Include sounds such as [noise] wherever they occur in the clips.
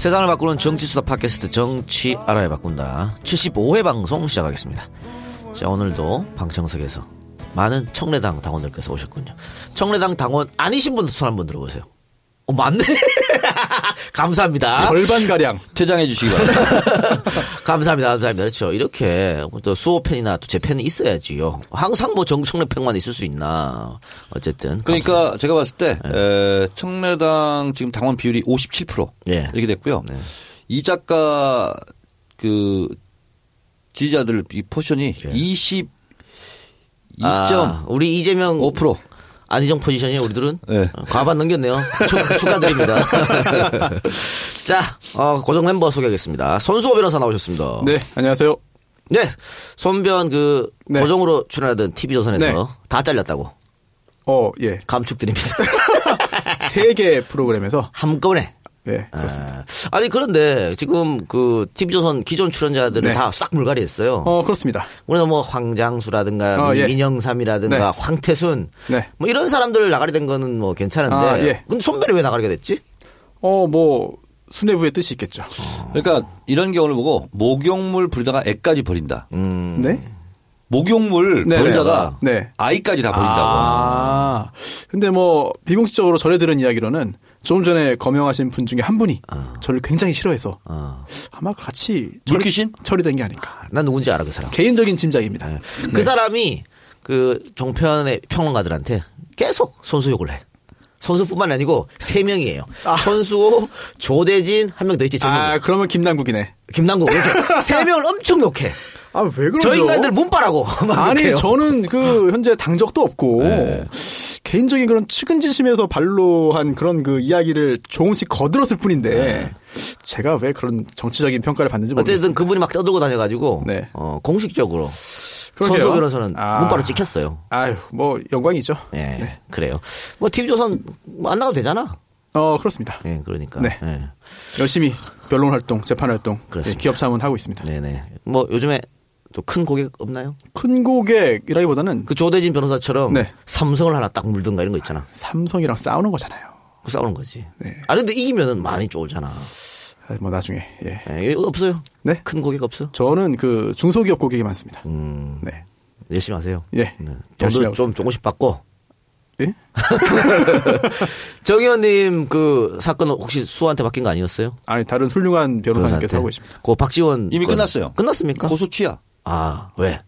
세상을 바꾸는 정치수다 팟캐스트 정치 알아야 바꾼다 75회 방송 시작하겠습니다. 자 오늘도 방청석에서 많은 청래당 당원들께서 오셨군요. 청래당 당원 아니신 분들 손 한번 들어보세요. 어 맞네. [laughs] [laughs] 감사합니다. 절반 가량 퇴장해 주시기 바랍니다. [laughs] 감사합니다. 감사합니다. 그렇죠. 이렇게 또 수호 팬이나 또 제 팬이 있어야지요. 항상 뭐 정청래 팬만 있을 수 있나. 어쨌든. 그러니까 제가 봤을 때 에, 청래당 지금 당원 비율이 57% 예. 이렇게 됐고요. 네. 이 작가 그 지지자들 이 포션이 22.5% 예. 아, 우리 이재명 안희정 포지션이에요, 우리들은? 네. 어, 과반 넘겼네요. 축, 축하 드립니다. [laughs] 자, 어, 고정 멤버 소개하겠습니다. 손수호 변호사 나오셨습니다. 네 안녕하세요 네. 손변 그 네. 고정으로 출연하던 TV조선에서 네. 다 잘렸다고 어 예 감축드립니다. [laughs] 세 개 프로그램에서 [laughs] 한꺼번에. 네 그렇습니다 아, 아니 그런데 지금 그 TV조선 기존 출연자들은 네. 다싹 물갈이했어요. 어 그렇습니다 우리는 뭐 황장수라든가 어, 뭐 예. 민영삼이라든가 네. 황태순 네. 뭐 이런 사람들 나가게 된 거는 뭐 괜찮은데 아, 예. 근데 손배는 왜 나가게 됐지? 어 뭐 수뇌부의 뜻이 있겠죠 그러니까 이런 경우를 보고 목욕물 부리다가 애까지 버린다. 음. 네 목욕물 네, 버리다가 네. 아이까지 다 버린다고. 아 근데 뭐 비공식적으로 전해 들은 이야기로는 조금 전에 거명하신 분 중에 한 분이 저를 굉장히 싫어해서 어. 아마 같이 물귀신? 처리, 처리된 게 아닐까 난 누군지 알아 그 사람. 개인적인 짐작입니다 그 사람이 그 종편의 평론가들한테 계속 선수 욕을 해. 선수뿐만 아니고 세 명이에요. 선수호, 조대진 한 명 더 있지. 아 정명국. 그러면 김남국이네 김남국 이렇게 [laughs] 세 명을 엄청 욕해. 아왜 그러죠 저 인간들. [laughs] 막 아니 욕해요. 저는 그 현재 당적도 없고 네. 개인적인 그런 측은지심에서 발로 한 그런 그 이야기를 조금씩 거들었을 뿐인데 네. 제가 왜 그런 정치적인 평가를 받는지 모르겠어요. 어쨌든 그분이 막 떠들고 다녀가지고 네. 어, 공식적으로. 선수 변호사는 아. 문바로 찍혔어요. 아유 뭐 영광이죠. 예, 그래요. 뭐 TV조선 안 나가도 되잖아. 어 그렇습니다. 예, 그러니까. 네. 예. 열심히 변론 활동, 재판 활동. 네, 기업 자문 하고 있습니다. 네네. 뭐 요즘에 또 큰 고객 없나요? 큰 고객이라기보다는 그 조대진 변호사처럼 네. 삼성을 하나 딱 물든가 이런 거 있잖아. 삼성이랑 싸우는 거잖아요. 그 싸우는 거지. 네. 아 근데 이기면은 많이 쫄잖아. 아, 뭐 나중에 예. 예, 없어요. 네. 큰 고객 없어. 저는 그 중소기업 고객이 많습니다. 음, 네. 열심히 하세요. 예. 네. 돈도 좀. 조금씩 받고. 예? [laughs] 정 의원님 그 사건은 혹시 수한테 맡긴 거 아니었어요? 아니 다른 훌륭한 변호사님께서 하고 있습니다. 그 박지원 이미 건 끝났어요. 끝났습니까? 고소 취하. 아 왜?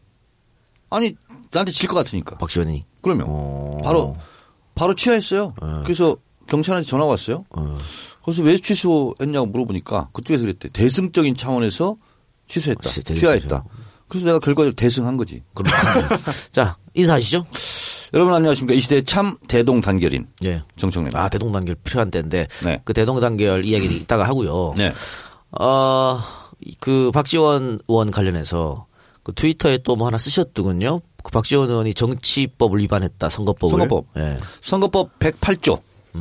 아니 나한테 질 것 같으니까. 박지원이. 그러면 어. 바로 바로 취하했어요. 그래서 경찰한테 전화 가 왔어요. 그래서 왜 취소했냐고 물어보니까 그쪽에서 그랬대. 대승적인 차원에서 취소했다. 시- 대승 취하했다. 그래서 내가 결과적으로 대승한 거지. 그럼 [laughs] 자 인사하시죠. 여러분 안녕하십니까. 이 시대의 참 대동단결인 예. 정청래입니다. 아 대동단결 필요한 때인데 네. 그 대동단결 이야기를 [clears throat] 이따가 하고요. 네. 어, 그 박지원 의원 관련해서 그 트위터에 또 뭐 하나 쓰셨더군요. 그 박지원 의원이 정치법을 위반했다 선거법을. 선거법. 예. 선거법 108조.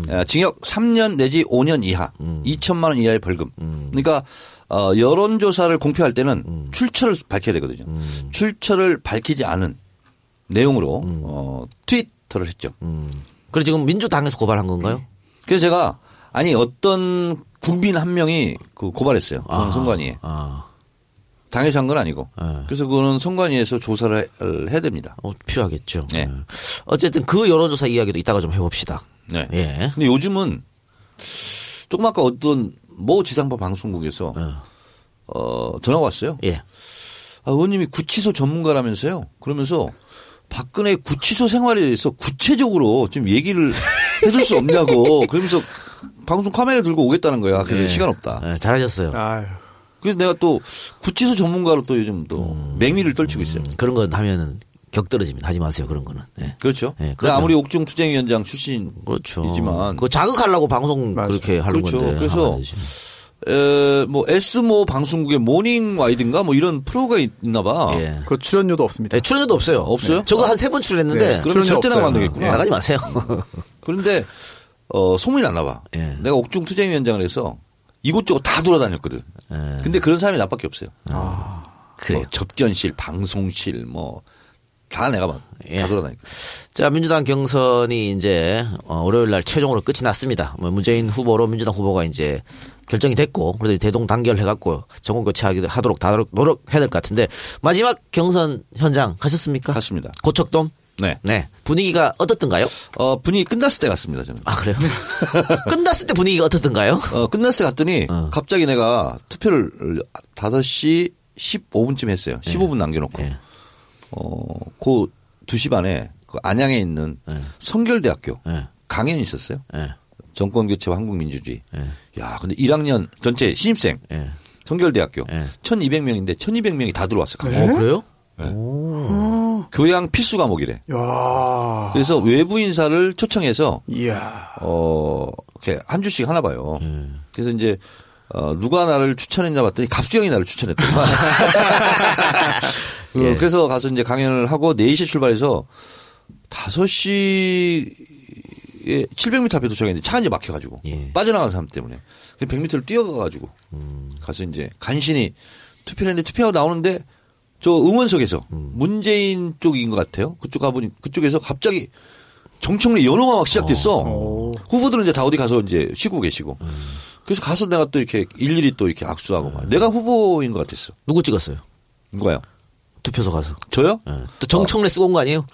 어, 징역 3년 내지 5년 이하, 2천만 원 이하의 벌금. 그러니까 어, 여론조사를 공표할 때는 출처를 밝혀야 되거든요. 출처를 밝히지 않은 내용으로 어, 트위터를 했죠. 그래 지금 민주당에서 고발한 건가요? 그래서 제가 아니 어떤 국민 한 명이 그 고발했어요. 그건 선관위에. 아, 당에서 한 건 아니고. 네. 그래서 그거는 선관위에서 조사를 해- 해야 됩니다. 어, 필요하겠죠. 네. 예. 어쨌든 그 여론조사 이야기도 이따가 좀 해봅시다. 네. 예. 근데 요즘은 조금 아까 어떤 모 지상파 방송국에서 어, 전화가 왔어요. 예. 아, 의원님이 구치소 전문가라면서요. 그러면서 박근혜 구치소 생활에 대해서 구체적으로 좀 얘기를 [laughs] 해줄 수 없냐고. 그러면서 방송 카메라 들고 오겠다는 거야. 그래서 예. 시간 없다. 예, 잘하셨어요. 아유. 그래서 내가 또 구치소 전문가로 또 요즘 또 맹미를 떨치고 있어요. 음, 그런 거 하면은 격 떨어집니다. 하지 마세요. 그런 거는. 예. 그렇죠. 예, 내가 그럼요. 아무리 옥중 투쟁위원장 출신 그렇죠. 이지만 그 자극하려고 방송 맞아요. 그렇게 하는 그렇죠. 건데. 그래서. 에, 뭐 S모 방송국의 모닝 와이드인가 뭐 이런 프로가 있나 봐. 예. 그 출연료도 없습니다. 네, 출연료도 없어요. 없어요? 저거 한 세 번 출연했는데 네, 그러면 절대. 나가면 안 예, 되겠구나. 나가지 마세요. [laughs] 그런데 어, 소문이 났나 봐. 예. 내가 옥중 투쟁위원장을 해서 이곳저곳 다 돌아다녔거든. 예. 근데 그런 사람이 나밖에 없어요. 그래요. 뭐 접견실, 방송실, 뭐 다 내가 막, 예. 다 돌아다니까. 자, 민주당 경선이 이제 어, 월요일 날 최종으로 끝이 났습니다. 뭐 문재인 후보로 민주당 후보가 이제 결정이 됐고 그래서 대동 단결해갖고 정권 교체하도록 다 노력해야 될 것 같은데 마지막 경선 현장 가셨습니까? 갔습니다. 고척돔. 네. 네. 분위기가 어떻던가요? 어, 분위기 끝났을 때 갔습니다, 저는. 아 그래요? [laughs] 끝났을 때 분위기가 어떻던가요? 어, 끝났을 때 갔더니 갑자기 내가 투표를 5시 15분쯤 했어요. 15분 남겨놓고. 예. 어, 그 2시 반에 그 안양에 있는 성결대학교 예. 강연이 있었어요. 예. 정권 교체와 한국 민주주의. 예. 야, 근데 1학년 전체 신입생 예. 성결대학교 예. 1200명인데 1200명이 다 들어왔어요. 강연. 어 그래요? 교양 필수 과목이래. 야 그래서 외부 인사를 초청해서 이야. 어, 이렇게 한 주씩 하나 봐요. 그래서 이제 어, 누가 나를 추천했냐 봤더니 갑수형이 나를 추천했더만. [laughs] 어, 그래서 가서 이제 강연을 하고 4시에 출발해서 5시에 700m 앞에 도착했는데 차가 이제 막혀가지고 예. 빠져나간 사람 때문에 100m를 뛰어가가지고 가서 이제 간신히 투표를 했는데 투표하고 나오는데 저 응원석에서 문재인 쪽인 것 같아요. 그쪽 가보니 그쪽에서 갑자기 정청래 연호가 막 시작됐어. 후보들은 이제 다 어디 가서 이제 쉬고 계시고. 그래서 가서 내가 또 이렇게 일일이 또 이렇게 악수하고 막. 내가 후보인 것 같았어. 누구 찍었어요? 누가요? 투표소 가서. 저요? 예. 또 정청래 쓰고 온 거 아니에요?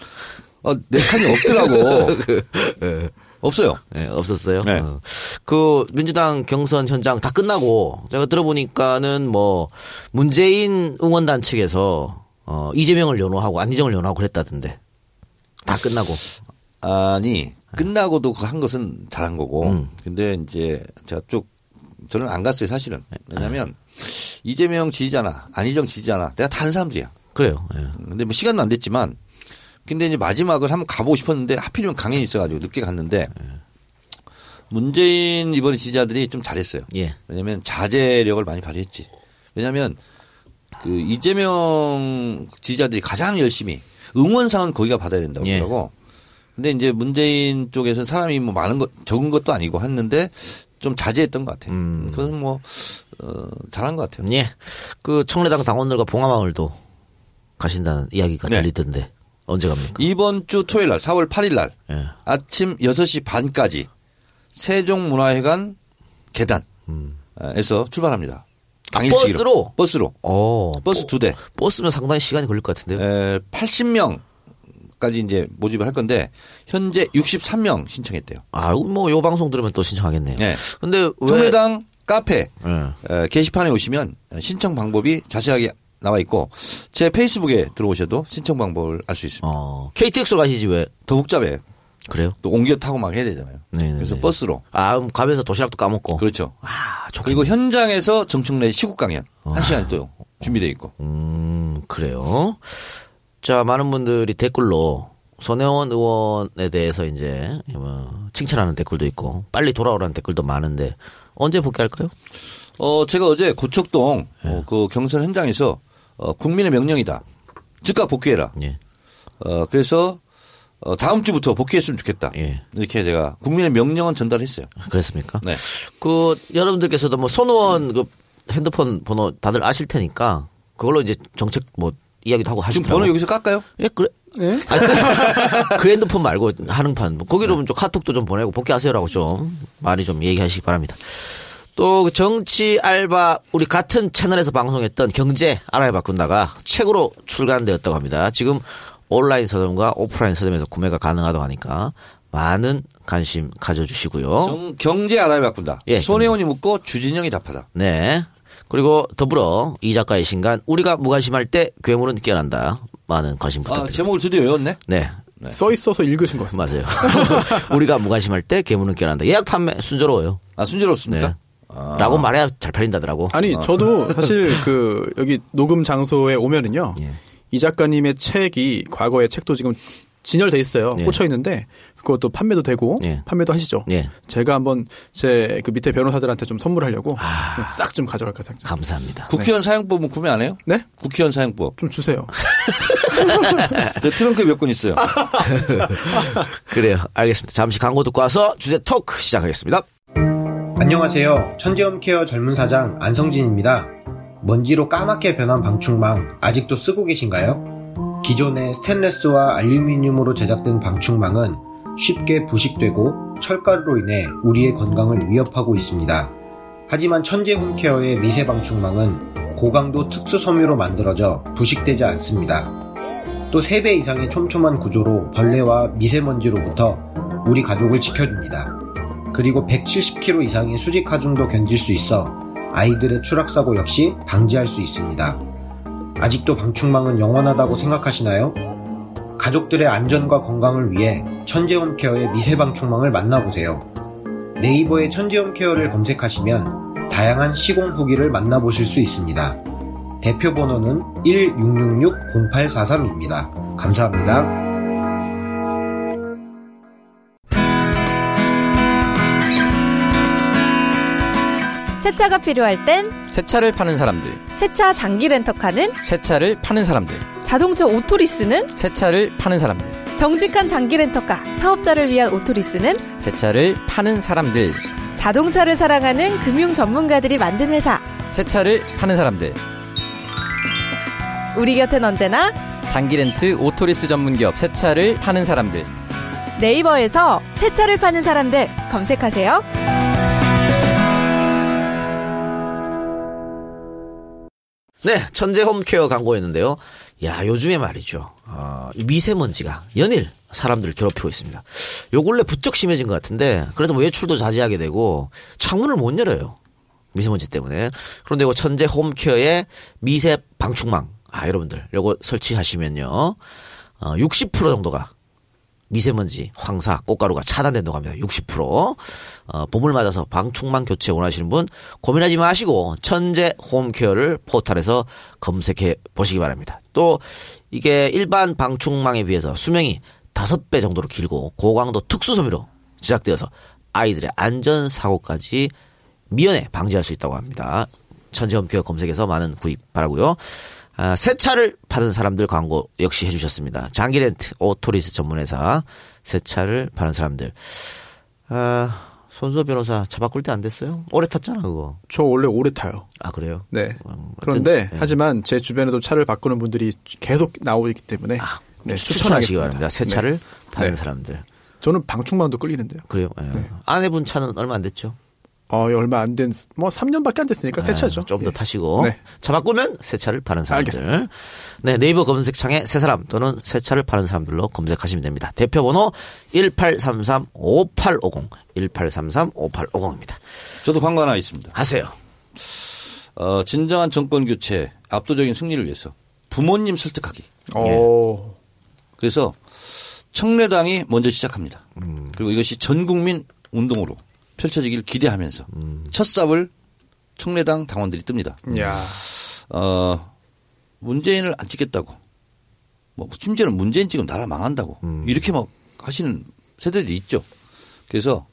어, 내 칸이 없더라고. [laughs] 없어요. 네, 없었어요. 네. 어. 그 민주당 경선 현장 다 끝나고 제가 들어보니까는 뭐 문재인 응원단 측에서 어 이재명을 연호하고 안희정을 연호하고 그랬다던데 다 끝나고 아니, 끝나고도 그한 것은 잘한 거고. 음. 근데 이제 제가 쭉 저는 안 갔어요, 사실은. 왜냐면 이재명 지지자나 안희정 지지자나 내가 다른 사람들이야. 그래요. 예. 근데 뭐 시간은 안 됐지만 근데 이제 마지막을 한번 가보고 싶었는데 하필이면 강연이 있어가지고 늦게 갔는데 문재인 이번에 지지자들이 좀 잘했어요. 예. 왜냐하면 자제력을 많이 발휘했지. 왜냐하면 그 이재명 지지자들이 가장 열심히 응원상은 거기가 받아야 된다고 예. 그러고. 근데 이제 문재인 쪽에서 사람이 뭐 많은 것 적은 것도 아니고 했는데 좀 자제했던 것 같아요. 음. 그것은 뭐 어, 잘한 것 같아요. 예. 그 청래당 당원들과 봉화마을도 가신다는 이야기가 네. 들리던데 언제 갑니까? 이번 주 토요일 날 4월 8일 날 예. 아침 6시 반까지 세종문화회관 계단에서 출발합니다. 당일치기로. 아, 버스로? 버스로. 어. 버스 두 대. 버스면 상당히 시간이 걸릴 것 같은데요. 에, 80명 까지 이제 모집을 할 건데 현재 63명 신청했대요. 아, 뭐 요 방송 들으면 또 신청하겠네요. 네. 근데 왜 청래당 카페 예. 에, 게시판에 오시면 신청 방법이 자세하게 나와 있고 제 페이스북에 들어오셔도 신청 방법을 알 수 있습니다. 어, KTX로 가시지 왜? 더 복잡해요. 그래요? 또 옮겨 타고 막 해야 되잖아요. 네네네. 그래서 버스로. 아, 그럼 가면서 도시락도 까먹고. 그렇죠. 아, 좋겠네. 그리고 현장에서 정청래 시국 강연 한 시간이 또 준비되어 있고. 음, 그래요. 자, 많은 분들이 댓글로 손혜원 의원에 대해서 이제 뭐 칭찬하는 댓글도 있고 빨리 돌아오라는 댓글도 많은데 언제 복귀할까요? 어, 제가 어제 고척동 어, 그 경선 현장에서 어, 국민의 명령이다. 즉각 복귀해라. 예. 어, 그래서 어, 다음 주부터 복귀했으면 좋겠다. 예. 이렇게 제가 국민의 명령은 전달했어요. 그랬습니까? 네. 그 여러분들께서도 뭐 손의원 그 핸드폰 번호 다들 아실 테니까 그걸로 이제 정책 뭐 이야기도 하고 지금 하시더라고요. 번호 여기서 깎아요? 예, 그래. 네? 아니, 그, [laughs] 그 핸드폰 말고 하는 판. 뭐 거기로 좀 카톡도 좀 보내고 복귀하세요라고 좀 많이 좀 얘기하시기 바랍니다. 또그 정치 알바 우리 같은 채널에서 방송했던 경제 알아야 바꾼다가 책으로 출간되었다고 합니다. 지금 온라인 서점과 오프라인 서점에서 구매가 가능하다고 하니까 많은 관심 가져주시고요. 정- 경제 알아야 바꾼다. 어? 예, 손혜원이 묻고 주진영이 답하다. 네. 그리고 더불어 이 작가의 신간 우리가 무관심할 때 괴물은 깨어난다. 많은 관심 아, 부탁드립니다. 제목을 드디어 외웠네. 네. 써 있어서 읽으신 것 같습니다. 맞아요. [laughs] 우리가 무관심할 때 괴물은 깨어난다. 예약 판매 순조로워요. 아, 순조롭습니까? 네. 라고 말해야 잘 팔린다더라고. 아니 저도 사실 그 여기 녹음 장소에 오면은요 예. 이 작가님의 책이 과거의 책도 지금 진열돼 있어요 예. 꽂혀 있는데 그것도 판매도 되고 예. 판매도 하시죠. 예. 제가 한번 제 그 밑에 변호사들한테 좀 선물하려고 아. 싹좀 가져갈까 생각. 감사합니다. 국회의원 사용법은 구매 안 해요? 네? 국회의원 사용법. 좀 주세요. 제 [laughs] 트렁크에 몇 권 있어요. [laughs] 그래요. 알겠습니다. 잠시 광고 듣고 와서 주제 토크 시작하겠습니다. 안녕하세요. 천재홈 케어 젊은 사장 안성진입니다. 먼지로 까맣게 변한 방충망 아직도 쓰고 계신가요? 기존의 스테인레스와 알루미늄으로 제작된 방충망은 쉽게 부식되고 철가루로 인해 우리의 건강을 위협하고 있습니다. 하지만 천재 홈케어의 미세 방충망은 고강도 특수 섬유로 만들어져 부식되지 않습니다. 또 3배 이상의 촘촘한 구조로 벌레와 미세먼지로부터 우리 가족을 지켜줍니다. 그리고 170kg 이상의 수직 하중도 견딜 수 있어 아이들의 추락사고 역시 방지할 수 있습니다. 아직도 방충망은 영원하다고 생각하시나요? 가족들의 안전과 건강을 위해 천재홈케어의 미세방충망을 만나보세요. 네이버에 천재홈케어를 검색하시면 다양한 시공 후기를 만나보실 수 있습니다. 대표 번호는 1666-0843입니다. 감사합니다. 세차가 필요할 땐 세차를 파는 사람들, 세차 장기 렌터카는 세차를 파는 사람들, 자동차 오토리스는 세차를 파는 사람들, 정직한 장기 렌터카 사업자를 위한 오토리스는 새 차를 파는 사람들, 자동차를 사랑하는 금융 전문가들이 만든 회사. 새 차를 파는 사람들, 우리 곁엔 언제나 장기 렌트 오토리스 전문기업 새 차를 파는 사람들. 네이버에서 새 차를 파는 사람들 검색하세요. 네, 천재 홈케어 광고였는데요. 야, 요즘에 말이죠. 어, 이 미세먼지가 연일 사람들을 괴롭히고 있습니다. 요 근래 부쩍 심해진 것 같은데, 그래서 뭐 외출도 자제하게 되고, 창문을 못 열어요. 미세먼지 때문에. 그런데 이거 천재 홈케어의 미세 방충망. 아, 여러분들, 요거 설치하시면요. 어, 60% 정도가 미세먼지, 황사, 꽃가루가 차단된다고 합니다. 60%. 어, 봄을 맞아서 방충망 교체 원하시는 분 고민하지 마시고 천재 홈케어를 포털에서 검색해 보시기 바랍니다. 또 이게 일반 방충망에 비해서 수명이 5배 정도로 길고 고강도 특수 섬유로 제작되어서 아이들의 안전 사고까지 미연에 방지할 수 있다고 합니다. 천재 홈케어 검색해서 많은 구입 바라고요. 아, 새 차를 파는 사람들 광고 역시 해주셨습니다. 장기 렌트 오토리스 전문회사 새 차를 파는 사람들. 아, 손수호 변호사 차 바꿀 때 안 됐어요? 오래 탔잖아 그거. 저 원래 오래 타요. 아 그래요? 네. 음, 그런데 네. 하지만 제 주변에도 차를 바꾸는 분들이 계속 나오기 때문에 아, 네, 추천하시기. 바랍니다. 새 차를 네. 파는 네. 사람들. 저는 방충망도 끌리는데요. 그래요? 예. 아내분 차는 얼마 안 됐죠? 어, 얼마 안 된, 뭐 3년밖에 안 됐으니까 새 차죠. 좀더 예. 타시고 네. 차 바꾸면 새 차를 파는 사람들. 알겠습니다. 네 네이버 검색창에 새 사람 또는 새 차를 파는 사람들로 검색하시면 됩니다. 대표 번호 1833-5850, 1833-5850입니다. 저도 광고 하나 있습니다. 하세요. 어, 진정한 정권 교체, 압도적인 승리를 위해서 부모님 설득하기. 오. 그래서 청래당이 먼저 시작합니다. 그리고 이것이 전 국민 운동으로 펼쳐지길 기대하면서 첫 삽을 청래당 당원들이 뜹니다. 야 어, 문재인을 안 찍겠다고. 뭐, 심지어는 문재인 찍으면 나라 망한다고. 이렇게 막 하시는 세대들이 있죠. 그래서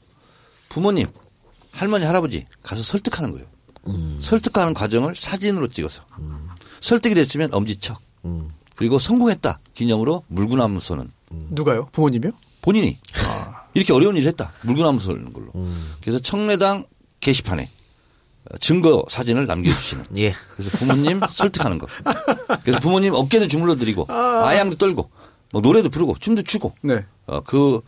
부모님, 할머니, 할아버지 가서 설득하는 거예요. 설득하는 과정을 사진으로 찍어서. 설득이 됐으면 엄지척. 그리고 성공했다. 기념으로 물구나무 서는 누가요? 부모님이요? 본인이 이렇게 어려운 일을 했다. 물구나무 서는 걸로. 그래서 청래당 게시판에 증거 사진을 남겨주시는. [laughs] 예. 그래서 부모님 설득하는 거. 그래서 부모님 어깨도 주물러 드리고 아양도 떨고 뭐 노래도 부르고 춤도 추고 네. 어, 그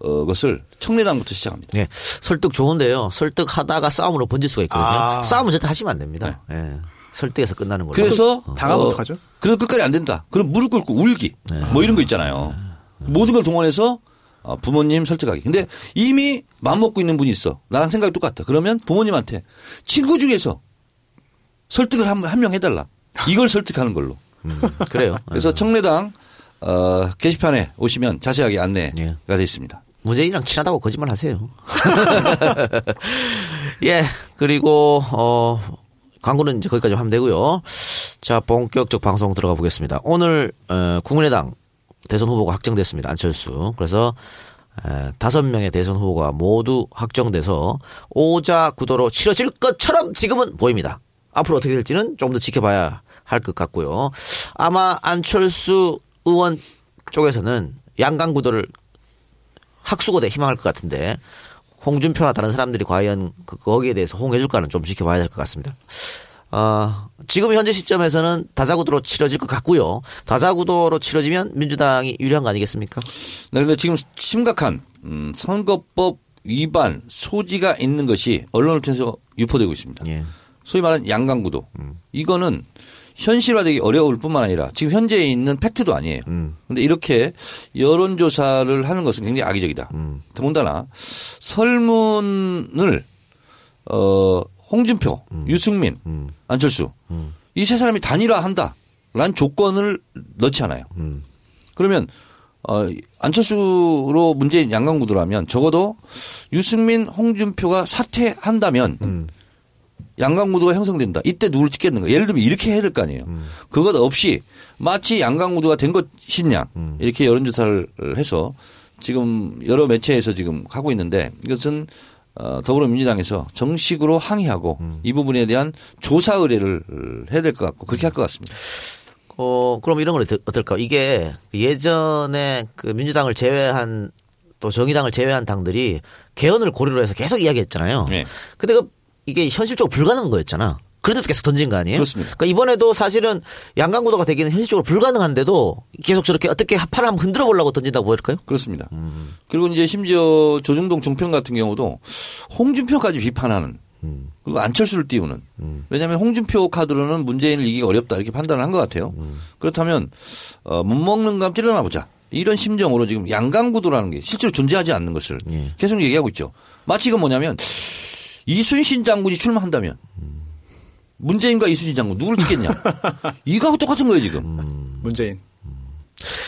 어, 것을 청래당부터 시작합니다. 예. 설득 좋은데요. 설득하다가 싸움으로 번질 수가 있거든요. 아. 싸움은 절대 하시면 안 됩니다. 예. 설득해서 끝나는 걸로. 그래서 당하면 어, 어떡하죠? 그래서 끝까지 안 된다. 그럼 무릎 꿇고 울기 뭐 이런 거 있잖아요. 모든 걸 동원해서 어, 부모님 설득하기. 근데 이미 마음 먹고 있는 분이 있어. 나랑 생각이 똑같아. 그러면 부모님한테 친구 중에서 설득을 한 명 해달라. 이걸 설득하는 걸로. 음, 그래요. 그래서 청래당 어, 게시판에 오시면 자세하게 안내가 예. 되어 있습니다. 문재인이랑 친하다고 거짓말 하세요. [laughs] 예, 그리고, 어, 광고는 이제 거기까지 하면 되고요. 자, 본격적 방송 들어가 보겠습니다. 오늘, 어, 국민의당 대선 후보가 확정됐습니다. 안철수. 그래서, 에, 다섯 명의 대선 후보가 모두 확정돼서 오자 구도로 치러질 것처럼 지금은 보입니다. 앞으로 어떻게 될지는 좀더 지켜봐야 할 것 같고요. 아마 안철수 의원 쪽에서는 양강 구도를 학수고대 희망할 것 같은데 홍준표나 다른 사람들이 과연 그- 거기에 대해서 호응해줄까는 좀 지켜봐야 될 것 같습니다. 어, 지금 현재 시점에서는 다자구도로 치러질 것 같고요. 다자구도로 치러지면 민주당이 유리한 거 아니겠습니까? 네, 근데 지금 심각한 음, 선거법 위반 소지가 있는 것이 언론을 통해서 유포되고 있습니다. 예. 소위 말하는 양강구도. 이거는 현실화되기 어려울 뿐만 아니라 지금 현재 있는 팩트도 아니에요. 그런데 이렇게 여론조사를 하는 것은 굉장히 악의적이다. 더군다나 설문을 어 홍준표, 유승민, 안철수. 이세 사람이 단일화한다라는 조건을 넣지 않아요. 그러면 어 안철수로 문재인 양강구도라면 적어도 유승민, 홍준표가 사퇴한다면 양강구도가 형성된다. 이때 누굴 찍겠는가. 예를 들면 이렇게 해야 될 거 아니에요. 그것 없이 마치 양강구도가 된 것이냐? 이렇게 여론조사를 해서 지금 여러 매체에서 지금 하고 있는데 이것은 어, 더불어민주당에서 정식으로 항의하고 이 부분에 대한 조사 의뢰를 해야 될 것 같고 그렇게 할 것 같습니다. 어, 그럼 이런 건 어떨- 어떨까? 이게 예전에 그 민주당을 제외한 또 정의당을 제외한 당들이 개헌을 고려로 해서 계속 이야기했잖아요. 네. 근데 그 이게 현실적으로 불가능한 거였잖아. 그런데도 계속 던진 거 아니에요? 그렇습니다. 그러니까 이번에도 사실은 양강구도가 되기는 현실적으로 불가능한데도 계속 저렇게 어떻게 팔을 한번 흔들어 보려고 던진다고 볼까요? 그렇습니다. 그리고 이제 심지어 조중동 종편 같은 경우도 홍준표까지 비판하는 그리고 안철수를 띄우는 왜냐하면 홍준표 카드로는 문재인을 이기기 어렵다 이렇게 판단을 한 것 같아요. 그렇다면 어, 못 먹는 감 찔러나 보자. 이런 심정으로 지금 양강구도라는 게 실제로 존재하지 않는 것을 계속 얘기하고 있죠. 마치 이건 뭐냐면 이순신 장군이 출마한다면 문재인과 이순신 장군 누구를 찍겠냐. [laughs] 이거하고 똑같은 거예요 지금. 문재인.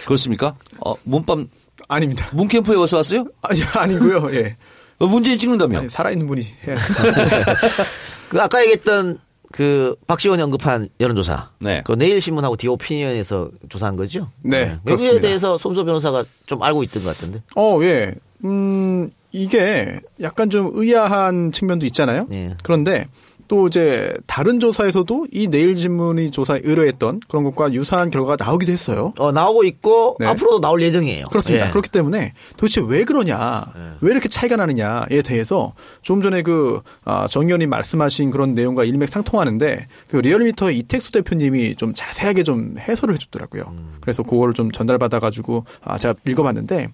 그렇습니까? 어, 몸밤 아닙니다. 문캠프에 와서 왔어요? 아니, 아니고요. 예. 어, 문재인 찍는다며. 아니, 살아있는 분이 해야 [laughs] 그 아까 얘기했던 그 박지원이 언급한 여론조사. 네. 그 내일신문하고 디오피니언에서 조사한 거죠? 네, 여기에 그렇습니다. 대해서 손소 변호사가 좀 알고 있던 것 같은데. 어, 예. 음, 이게 약간 좀 의아한 측면도 있잖아요. 예. 그런데 또 이제 다른 조사에서도 이 내일신문이 조사에 의뢰했던 그런 것과 유사한 결과가 나오기도 했어요. 어, 나오고 있고 네. 앞으로도 나올 예정이에요. 그렇습니다. 예. 그렇기 때문에 도대체 왜 그러냐, 왜 이렇게 차이가 나느냐에 대해서 좀 전에 그 아, 정 의원님 말씀하신 그런 내용과 일맥상통하는데 그 리얼미터의 이택수 대표님이 좀 자세하게 좀 해설을 해줬더라고요. 그래서 그거를 좀 전달받아가지고 아, 제가 읽어봤는데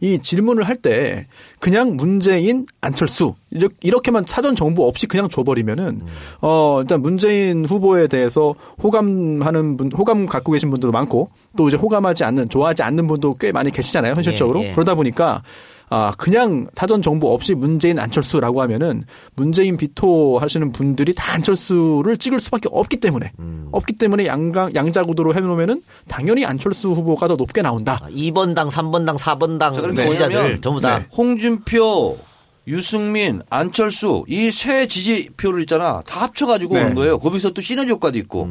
이 질문을 할 때 그냥 문재인 안철수 이렇- 이렇게만 사전 정보 없이 그냥 줘버리면은 어 일단 문재인 후보에 대해서 호감하는 분 호감 갖고 계신 분들도 많고 또 이제 호감하지 않는 좋아하지 않는 분도 꽤 많이 계시잖아요 현실적으로 예, 예. 그러다 보니까 아 그냥 사전 정보 없이 문재인 안철수라고 하면은 문재인 비토 하시는 분들이 다 안철수를 찍을 수밖에 없기 때문에 음. 없기 때문에 양강 양자구도로 해놓으면은 당연히 안철수 후보가 더 높게 나온다. 2번 당, 3번 당, 4번당 자, 그러니까 지지자들 뭐냐면 전부 다 네. 홍준표, 유승민, 안철수 이 세 지지표를 있잖아. 다 합쳐가지고 네. 오는 거예요. 거기서 또 시너지 효과도 있고.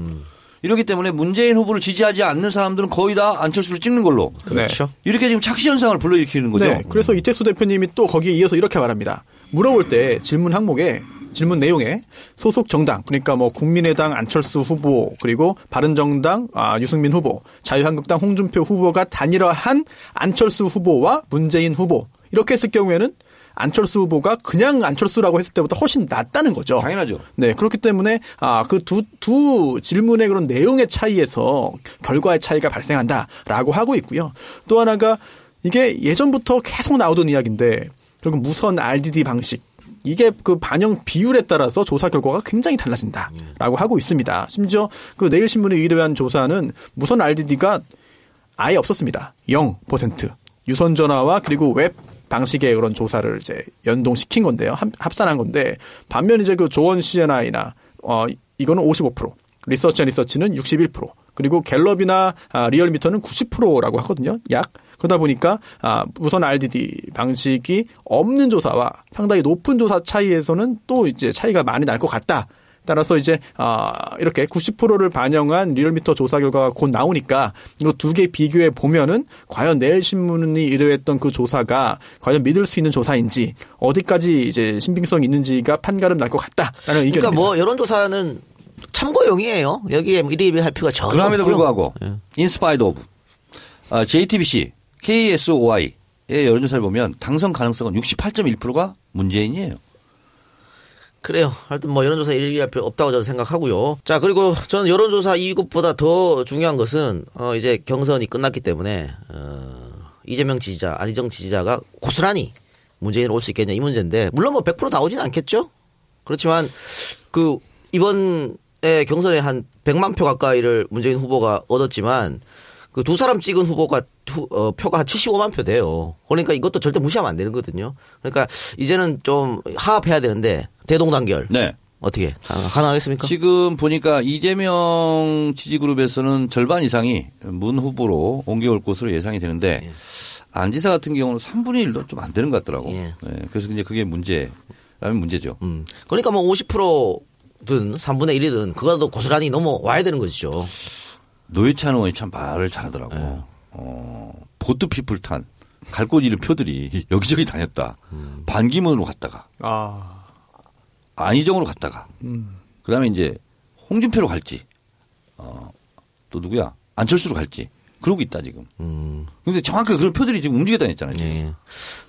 이렇기 때문에 문재인 후보를 지지하지 않는 사람들은 거의 다 안철수를 찍는 걸로. 그렇죠. 이렇게 지금 착시 현상을 불러일으키는 거죠. 네. 그래서 이택수 대표님이 또 거기에 이어서 이렇게 말합니다. 물어볼 때 질문 항목에 질문 내용에 소속 정당 그러니까 뭐 국민의당 안철수 후보 그리고 바른정당 아, 유승민 후보 자유한국당 홍준표 후보가 단일화한 안철수 후보와 문재인 후보 이렇게 했을 경우에는 안철수 후보가 그냥 안철수라고 했을 때보다 훨씬 낫다는 거죠. 당연하죠. 네, 그렇기 때문에 아, 그두두 질문의 그런 내용의 차이에서 결과의 차이가 발생한다라고 하고 있고요. 또 하나가 이게 예전부터 계속 나오던 이야기인데 그리고 무선 RDD 방식 이게 그 반영 비율에 따라서 조사 결과가 굉장히 달라진다라고 하고 있습니다. 심지어 그 내일신문에 의뢰한 조사는 무선 RDD가 아예 없었습니다. 0%. 유선 전화와 그리고 웹 방식의 그런 조사를 이제 연동시킨 건데요. 합- 합산한 건데 반면 이제 그 조원 CNI나 어 이거는 55%, 리서치 앤 리서치는 61%, 그리고 갤럽이나 아, 리얼미터는 90%라고 하거든요. 약 그러다 보니까 아, 무선 RDD 방식이 없는 조사와 상당히 높은 조사 차이에서는 또 이제 차이가 많이 날 것 같다. 따라서 이제 아 이렇게 90%를 반영한 리얼미터 조사 결과가 곧 나오니까 이거 두 개 비교해 보면은 과연 내일 신문이 의뢰했던 그 조사가 과연 믿을 수 있는 조사인지 어디까지 이제 신빙성이 있는지가 판가름 날 것 같다라는 의견입니다. 그러니까 뭐 여론 조사는 참고용이에요. 여기에 뭐 일희일비할 필요가 전혀 그럼에도 없고요. 불구하고 예. in spite of 아, JTBC, KSOI의 여론조사를 보면 당선 가능성은 68.1%가 문재인이에요. 그래요. 하여튼 뭐 여론조사 일희일비할 필요 없다고 저는 생각하고요. 자 그리고 저는 여론조사 이것보다 더 중요한 것은 어 이제 경선이 끝났기 때문에 어 이재명 지지자, 안희정 지지자가 고스란히 문재인으로 올 수 있겠냐 이 문제인데 물론 뭐 100%다 오지는 않겠죠. 그렇지만 그 이번에 경선에 한 100만 표 가까이를 문재인 후보가 얻었지만 그 두 사람 찍은 후보가 투- 어, 표가 한 75만 표 돼요. 그러니까 이것도 절대 무시하면 안 되는 거거든요. 그러니까 이제는 좀 화합해야 되는데 대동단결 네. 어떻게 가- 가능하겠습니까? 지금 보니까 이재명 지지그룹에서는 절반 이상이 문 후보로 옮겨올 것으로 예상이 되는데 안지사 같은 경우는 3분의 1도 좀 안 되는 것 같더라고. 예. 네, 그래서 이제 그게 문제라면 문제죠. 음. 그러니까 뭐 50%든 3분의 1이든 그거도 고스란히 넘어와야 되는 것이죠. 노회찬 의원이 참 말을 잘하더라고. 네. 어, 보트 피플 탄 갈 곳 잃은 표들이 여기저기 다녔다. 음. 반기문으로 갔다가 아, 안희정으로 갔다가 음. 그 다음에 이제 홍준표로 갈지 어, 또 누구야 안철수로 갈지 그러고 있다 지금. 근데 정확하게 그런 표들이 지금 움직여 다녔잖아요. 지금. 음. 예.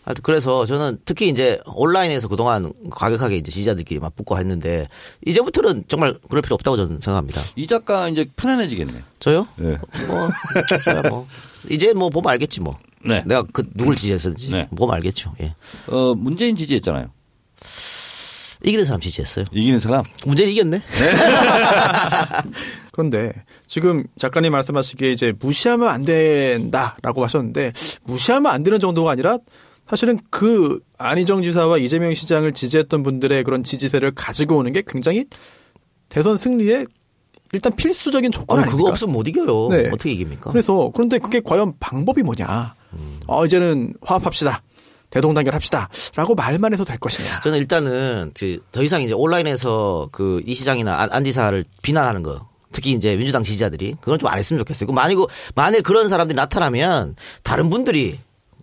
하여튼 그래서 저는 특히 이제 온라인에서 그동안 과격하게 이제 지지자들끼리 맞붙고 했는데 이제부터는 정말 그럴 필요 없다고 저는 생각합니다. 이 작가 이제 편안해지겠네. 저요? 네. 뭐, 뭐. 이제 뭐 보면 알겠지 뭐. 네. 내가 그 누굴 지지했었는지 네. 보면 알겠죠. 예. 어, 문재인 지지했잖아요. 이기는 사람 지지했어요. 이기는 사람. 문재인 이겼네. [laughs] 그런데 지금 작가님 말씀하시기에 이제 무시하면 안 된다라고 하셨는데 무시하면 안 되는 정도가 아니라 사실은 그 안희정 지사와 이재명 시장을 지지했던 분들의 그런 지지세를 가지고 오는 게 굉장히 대선 승리에 일단 필수적인 조건 아니? 그거 없으면 못 이겨요. 네. 어떻게 이깁니까? 그래서 그런데 그게 과연 방법이 뭐냐? 어 이제는 화합합시다. 대동단결 합시다라고 말만 해도 될 것이냐? 저는 일단은 그더 이상 이제 온라인에서 그 이 시장이나 안- 안지사를 비난하는 거. 특히 이제 민주당 지지자들이 그건 좀 안 했으면 좋겠어요. 그 만일 만일 그런 사람들이 나타나면 다른 분들이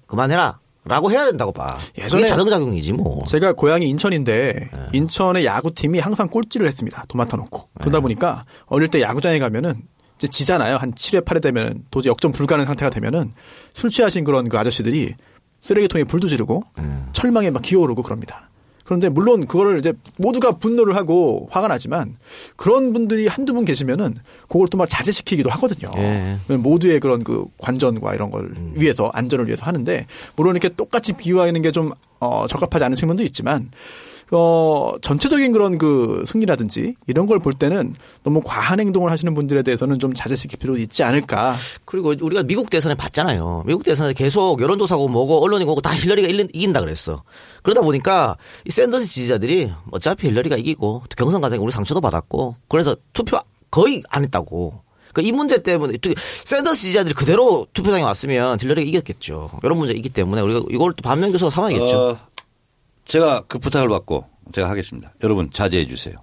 그만해라. 라고 해야 된다고 봐. 예전에 자동작용이지 뭐. 제가 고향이 인천인데 인천의 야구팀이 항상 꼴찌를 했습니다. 도맡아 놓고. 그러다 보니까 어릴 때 야구장에 가면은 이제 지잖아요. 한 7회 8회 되면 도저히 역전 불가능 상태가 되면은 술 취하신 그런 그 아저씨들이 쓰레기통에 불도 지르고 철망에 막 기어오르고 그럽니다. 그런데 물론 그거를 이제 모두가 분노를 하고 화가 나지만 그런 분들이 한두 분 계시면은 그걸 또 막 자제시키기도 하거든요. 예. 모두의 그런 그 관전과 이런 걸 위해서 안전을 위해서 하는데 물론 이렇게 똑같이 비유하는 게 좀 어, 적합하지 않은 측면도 있지만 어, 전체적인 그런 그 승리라든지 이런 걸 볼 때는 너무 과한 행동을 하시는 분들에 대해서는 좀 자제시킬 필요 있지 않을까. 그리고 우리가 미국 대선에 봤잖아요. 미국 대선에 계속 여론조사고 뭐고 언론이 뭐고 다 힐러리가 이긴다 그랬어. 그러다 보니까 이 샌더스 지지자들이 어차피 힐러리가 이기고 또 경선 과정에 우리 상처도 받았고 그래서 투표 거의 안 했다고. 그러니까 이 문제 때문에 또 샌더스 지지자들이 그대로 투표장에 왔으면 힐러리가 이겼겠죠. 이런 문제가 있기 때문에 우리가 이걸 또 반면 교사가 삼아야겠죠. 어, 제가 그 부탁을 받고 제가 하겠습니다. 여러분 자제해 주세요.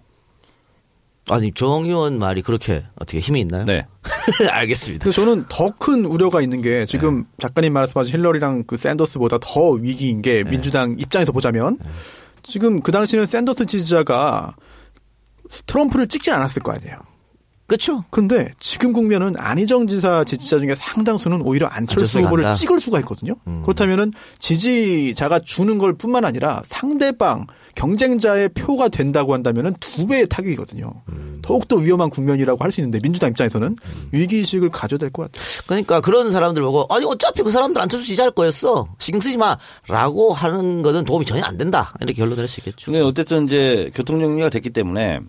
아니 정 의원 말이 그렇게 어떻게 힘이 있나요? 네. [laughs] 알겠습니다. 그래서 저는 더 큰 우려가 있는 게 지금 네. 작가님 말씀하신 힐러리랑 그 샌더스보다 더 위기인 게 네. 민주당 입장에서 보자면 지금 그 당시는 샌더스 지지자가 트럼프를 찍진 않았을 거 아니에요. 그렇죠. 그런데 지금 국면은 안희정 지사 지지자 중에 상당수는 오히려 안철수 후보를 간다. 음. 찍을 수가 있거든요. 그렇다면은 지지자가 주는 걸 뿐만 아니라 상대방 경쟁자의 표가 된다고 한다면은 두 배의 타격이거든요. 음. 더욱더 위험한 국면이라고 할 수 있는데 민주당 입장에서는 위기 의식을 가져야 될 것 같아요. 그러니까 그런 사람들 보고 아니 어차피 그 사람들 안철수 지지할 거였어 신경 쓰지 마라고 하는 거는 도움이 전혀 안 된다 이렇게 결론을 낼수 있겠죠. 근데 어쨌든 이제 교통 정리가 됐기 때문에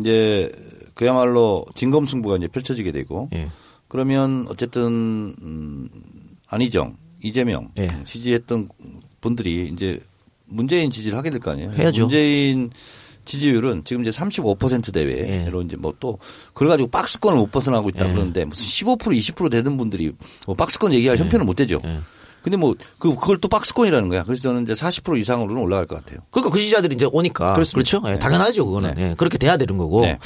이제 그야말로 진검승부가 이제 펼쳐지게 되고 예. 그러면 어쨌든 음 안희정, 이재명 예. 지지했던 분들이 이제 문재인 지지를 하게 될 거 아니에요. 해야죠. 문재인 지지율은 지금 이제 35% 대회로 이제 뭐 또 그래 가지고 박스권을 못 벗어나고 있다 예. 그러는데 무슨 15% 20% 되는 분들이 뭐 박스권 얘기할 형편은 못 되죠. 예. 근데 뭐 그 그걸 또 박스권이라는 거야. 그래서 저는 이제 40% 이상으로는 올라갈 것 같아요. 그러니까 그 지지자들이 이제 오니까 그렇습니다. 그렇죠. 예, 당연하죠 그거는 네. 예, 그렇게 돼야 되는 거고. 네.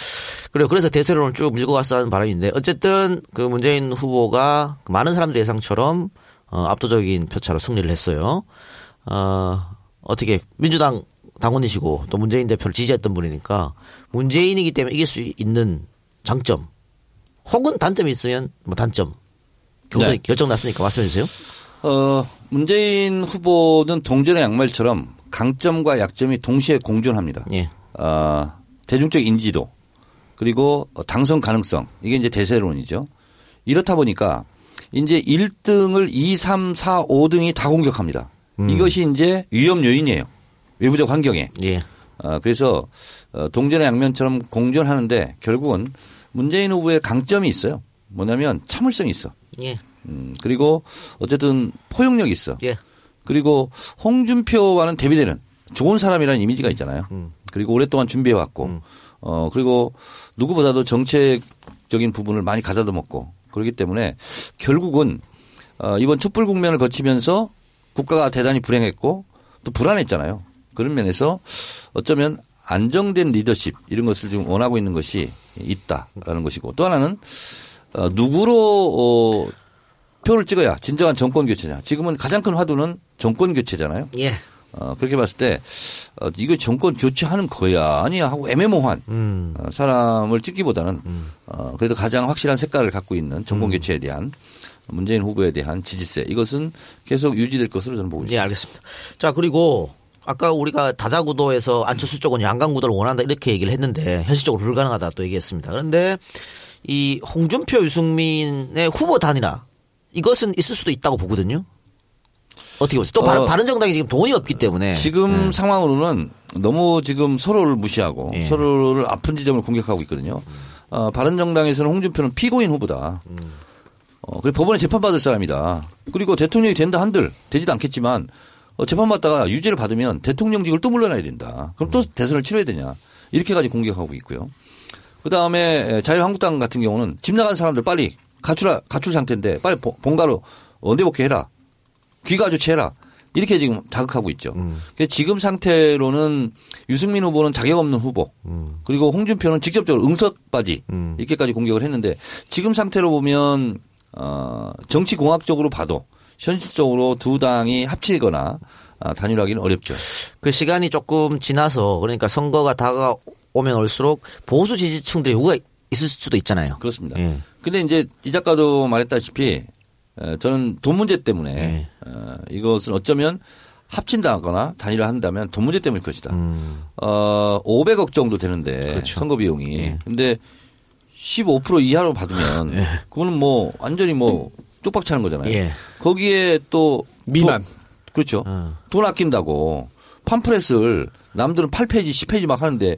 그래 그래서 대세론을 쭉 밀고 갔어 하는 바람인데 어쨌든 그 문재인 후보가 그 많은 사람들 예상처럼 어, 압도적인 표차로 승리를 했어요. 어, 어떻게 민주당 당원이시고 또 문재인 대표를 지지했던 분이니까 문재인이기 때문에 이길 수 있는 장점 혹은 단점이 있으면 뭐 단점 경선이 네. 결정 났으니까 말씀해 주세요. 어, 문재인 후보는 동전의 양말처럼 강점과 약점이 동시에 공존합니다. 예. 어, 대중적 인지도 그리고 당선 가능성 이게 이제 대세론이죠. 이렇다 보니까 이제 1등을 2, 3, 4, 5등이 다 공격합니다. 이것이 이제 위험 요인이에요. 외부적 환경에. 예. 어, 그래서 어, 동전의 양면처럼 공존하는데 결국은 문재인 후보의 강점이 있어요. 뭐냐면 참을성이 있어. 예. 음, 그리고 어쨌든 포용력이 있어. 예. 그리고 홍준표와는 대비되는 좋은 사람이라는 이미지가 있잖아요. 그리고 오랫동안 준비해 왔고, 어 그리고 누구보다도 정책적인 부분을 많이 가져다 먹고 그렇기 때문에 결국은 어 이번 촛불 국면을 거치면서 국가가 대단히 불행했고 또 불안했잖아요. 그런 면에서 어쩌면 안정된 리더십 이런 것을 지금 원하고 있는 것이 있다라는 것이고 또 하나는 어 누구로 어 표를 찍어야 진정한 정권 교체냐. 지금은 가장 큰 화두는 정권 교체잖아요. 예. 어, 그렇게 봤을 때, 어, 이거 정권 교체하는 거야. 아니야. 하고 애매모호한 음. 어, 사람을 찍기보다는 어, 그래도 가장 확실한 색깔을 갖고 있는 정권 교체에 대한 문재인 후보에 대한 지지세 이것은 계속 유지될 것으로 저는 보고 예, 있습니다. 알겠습니다. 자, 그리고 아까 우리가 다자구도에서 안철수 쪽은 양강구도를 원한다 이렇게 얘기를 했는데 현실적으로 불가능하다 또 얘기했습니다. 그런데 이 홍준표 유승민의 후보 단일화 이것은 있을 수도 있다고 보거든요. 어떻게 보세요? 또 바른, 어, 바른 정당이 지금 돈이 없기 때문에 지금 상황으로는 너무 지금 서로를 무시하고 예. 서로를 아픈 지점을 공격하고 있거든요. 어, 바른 정당에서는 홍준표는 피고인 후보다. 어, 그리고 법원에 재판받을 사람이다. 그리고 대통령이 된다 한들 되지도 않겠지만 어, 재판받다가 유죄를 받으면 대통령직을 또 물러나야 된다. 그럼 또 대선을 치러야 되냐. 이렇게까지 공격하고 있고요. 그 다음에 자유한국당 같은 경우는 집 나간 사람들 빨리 가출, 가출 상태인데 빨리 보- 본가로 원대 복귀 해라. 귀가 조치해라. 이렇게 지금 자극하고 있죠. 그래서 지금 상태로는 유승민 후보는 자격 없는 후보 그리고 홍준표는 직접적으로 응석바지 이렇게까지 공격을 했는데 지금 상태로 보면 어, 정치 공학적으로 봐도 현실적으로 두 당이 합치거나 아, 단일화하기는 어렵죠. 그 시간이 조금 지나서 그러니까 선거가 다가오면 올수록 보수 지지층들의 요구가 있을 수도 있잖아요. 그렇습니다. 예. 근데 이제 이 작가도 말했다시피 에, 저는 돈 문제 때문에 네. 어, 이것은 어쩌면 합친다거나 단일화 한다면 돈 문제 때문일 것이다. 음. 어, 500억 정도 되는데 그렇죠. 선거 비용이. 네. 근데 15% 이하로 받으면 예. [laughs] 그거는 뭐 완전히 뭐 쪽박 차는 거잖아요. 예. 거기에 또 미만. 돈- 그렇죠. 어. 돈 아낀다고 팜프렛을 남들은 8페이지, 10페이지 막 하는데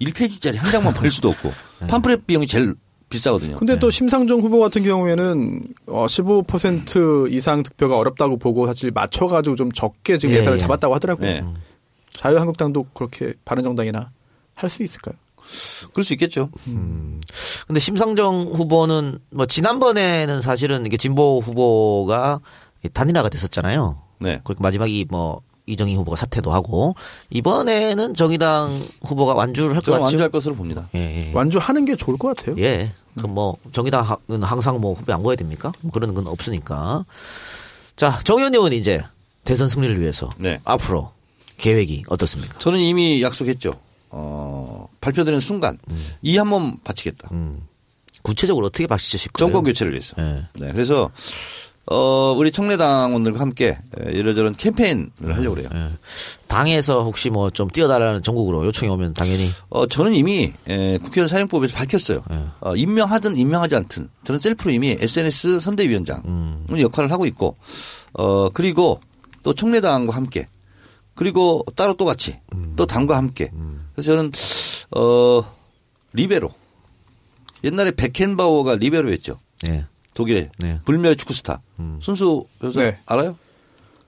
1페이지짜리 한 장만 보낼 수도 없고 [laughs] 네. 팜프렛 비용이 제일 비싸거든요. 근데 또 심상정 후보 같은 경우에는 어, 15% 이상 득표가 어렵다고 보고 사실 맞춰가지고 좀 적게 지금 예, 예산을 예. 잡았다고 하더라고요. 네. 자유한국당도 그렇게 바른정당이나 할 수 있을까요? 그럴 수 있겠죠. 근데 심상정 후보는 뭐 지난번에는 사실은 이게 진보 후보가 단일화가 됐었잖아요. 네. 그리고 마지막이 뭐 이정희 후보가 사퇴도 하고 이번에는 정의당 후보가 완주를 할 것 같죠. 완주할 것으로 봅니다. 예, 예. 완주하는 게 좋을 것 같아요. 예. 그 뭐 정의당은 항상 뭐 후배 안 거야 됩니까? 뭐 그런 건 없으니까. 자, 정 의원 의원 이제 대선 승리를 위해서 네. 앞으로 계획이 어떻습니까? 저는 이미 약속했죠. 어, 발표되는 순간 이한 번 바치겠다. 구체적으로 어떻게 바치실 거예요? 정권 교체를 위해서. 예. 네. 그래서 어, 우리 청래당원들과 함께 이러저런 캠페인을 하려고 그래요. 예. 당에서 혹시 뭐 좀 뛰어달라는 전국으로 요청이 오면 당연히 어, 저는 이미 에, 국회의원 사용법에서 밝혔어요. 어, 임명하든 임명하지 않든 저는 셀프로 이미 SNS 선대위원장 역할을 하고 있고 어, 그리고 또 청래당과 함께 그리고 따로 또 같이 또 당과 함께 그래서 저는 어, 리베로 옛날에 베켄바워가 리베로였죠. 예. 독일의 네. 불멸 축구 스타 선수 여자 네. 알아요?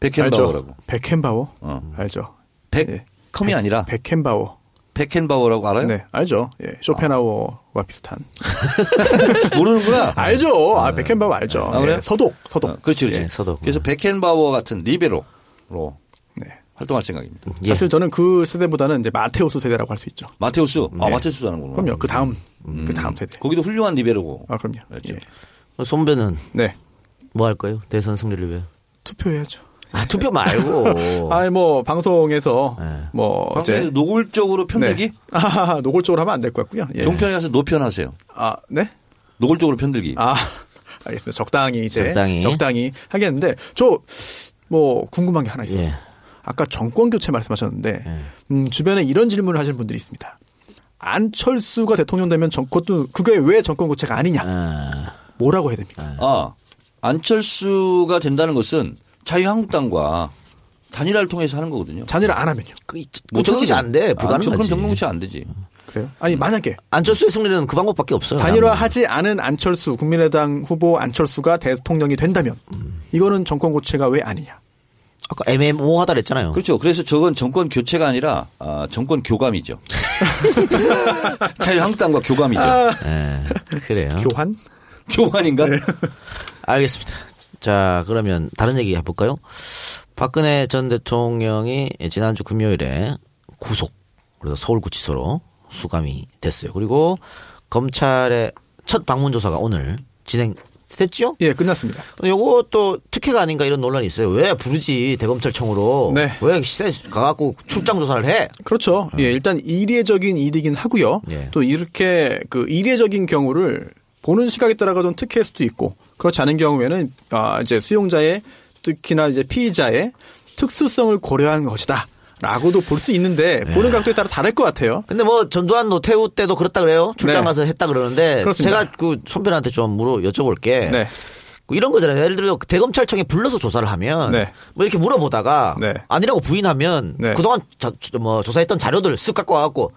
베켄바워라고. 알죠. 백켄바워. 어. 알죠. 백컴이 아니라 백켄바워. 베켄바워라고 알아요? 네, 알죠. 예, 쇼펜하우어와 비슷한. [laughs] 모르는구나. 알죠. 아, 백켄바워 알죠. 아, 그래요? 예, 서독, 서독. 어, 그렇지, 그렇지. 예, 서독. 그래서 베켄바워 같은 리베로로 네. 활동할 생각입니다. 예. 사실 저는 그 세대보다는 이제 마테우스 세대라고 할 수 있죠. 마테우스, 아 네. 마테우스도 하는구나. 그럼요. 그 다음, 그 다음 세대. 거기도 훌륭한 리베로고. 아, 그럼요. 그렇죠. 예. 손배는 네. 뭐할 거예요? 대선 승리를 위해. 투표해야죠. 아, 투표 말고. [laughs] 아니, 뭐, 방송에서, 네. 뭐, 방송에서. 노골적으로 편들기? 네. [laughs] 아, 노골적으로 하면 안 될 것 같고요. 예. 종편에 가서 노편하세요. 아, 네? 노골적으로 편들기. 아, [laughs] 알겠습니다. 적당히 이제. 적당히. 적당히 하겠는데, 저, 뭐, 궁금한 게 하나 있어서. 예. 아까 정권 교체 말씀하셨는데 네. 음, 주변에 이런 질문을 하시는 분들이 있습니다. 안철수가 대통령 되면 정, 그것도 그게 왜 정권 교체가 아니냐? 아, 뭐라고 해야 됩니까? 아, 안철수가 된다는 것은 자유한국당과 단일화를 통해서 하는 거거든요. 잔여를 안 하면요. 그, 그 정치 안 돼. 아, 그럼 불가능하지. 정경치 안 되지. 그래요? 아니 만약에 안철수의 승리는 그 방법밖에 없어요. 단일화하지 않은 안철수 국민의당 후보 안철수가 대통령이 된다면 이거는 정권 교체가 왜 아니냐? 아까 애매모호하다 그랬잖아요. 그렇죠. 그래서 저건 정권 교체가 아니라 아, 정권 교감이죠. [laughs] 자유한국당과 교감이죠. 예, 그래요. 교환? [laughs] 교환인가? 알겠습니다. 자, 그러면 다른 얘기 해볼까요? 박근혜 전 대통령이 지난주 금요일에 구속, 그래서 서울구치소로 수감이 됐어요. 그리고 검찰의 첫 방문 조사가 오늘 진행 됐죠? 예, 끝났습니다. 또 특혜가 아닌가 이런 논란이 있어요. 왜 부르지 대검찰청으로? 네. 왜 시사에 가갖고 출장 조사를 해? 그렇죠. 예, 일단 이례적인 일이긴 하고요. 예. 또 이렇게 그 이례적인 경우를 보는 시각에 따라가 좀 특혜일 수도 있고 그렇지 않은 경우에는 아 이제 수용자의 특히나 이제 피의자의 특수성을 고려한 것이다. 라고도 볼 수 있는데 보는 각도에 따라 다를 것 같아요. 근데 뭐 전두환 노태우 때도 그렇다 그래요. 출장 네. 가서 했다 그러는데 그렇습니다. 제가 그 손편한테 좀 물어 여쭤볼게. 네. 그 이런 거잖아요. 예를 들어 대검찰청에 불러서 조사를 하면 네. 뭐 이렇게 물어보다가 네. 아니라고 부인하면 네. 그동안 자, 뭐 조사했던 자료들 쓱 갖고 와갖고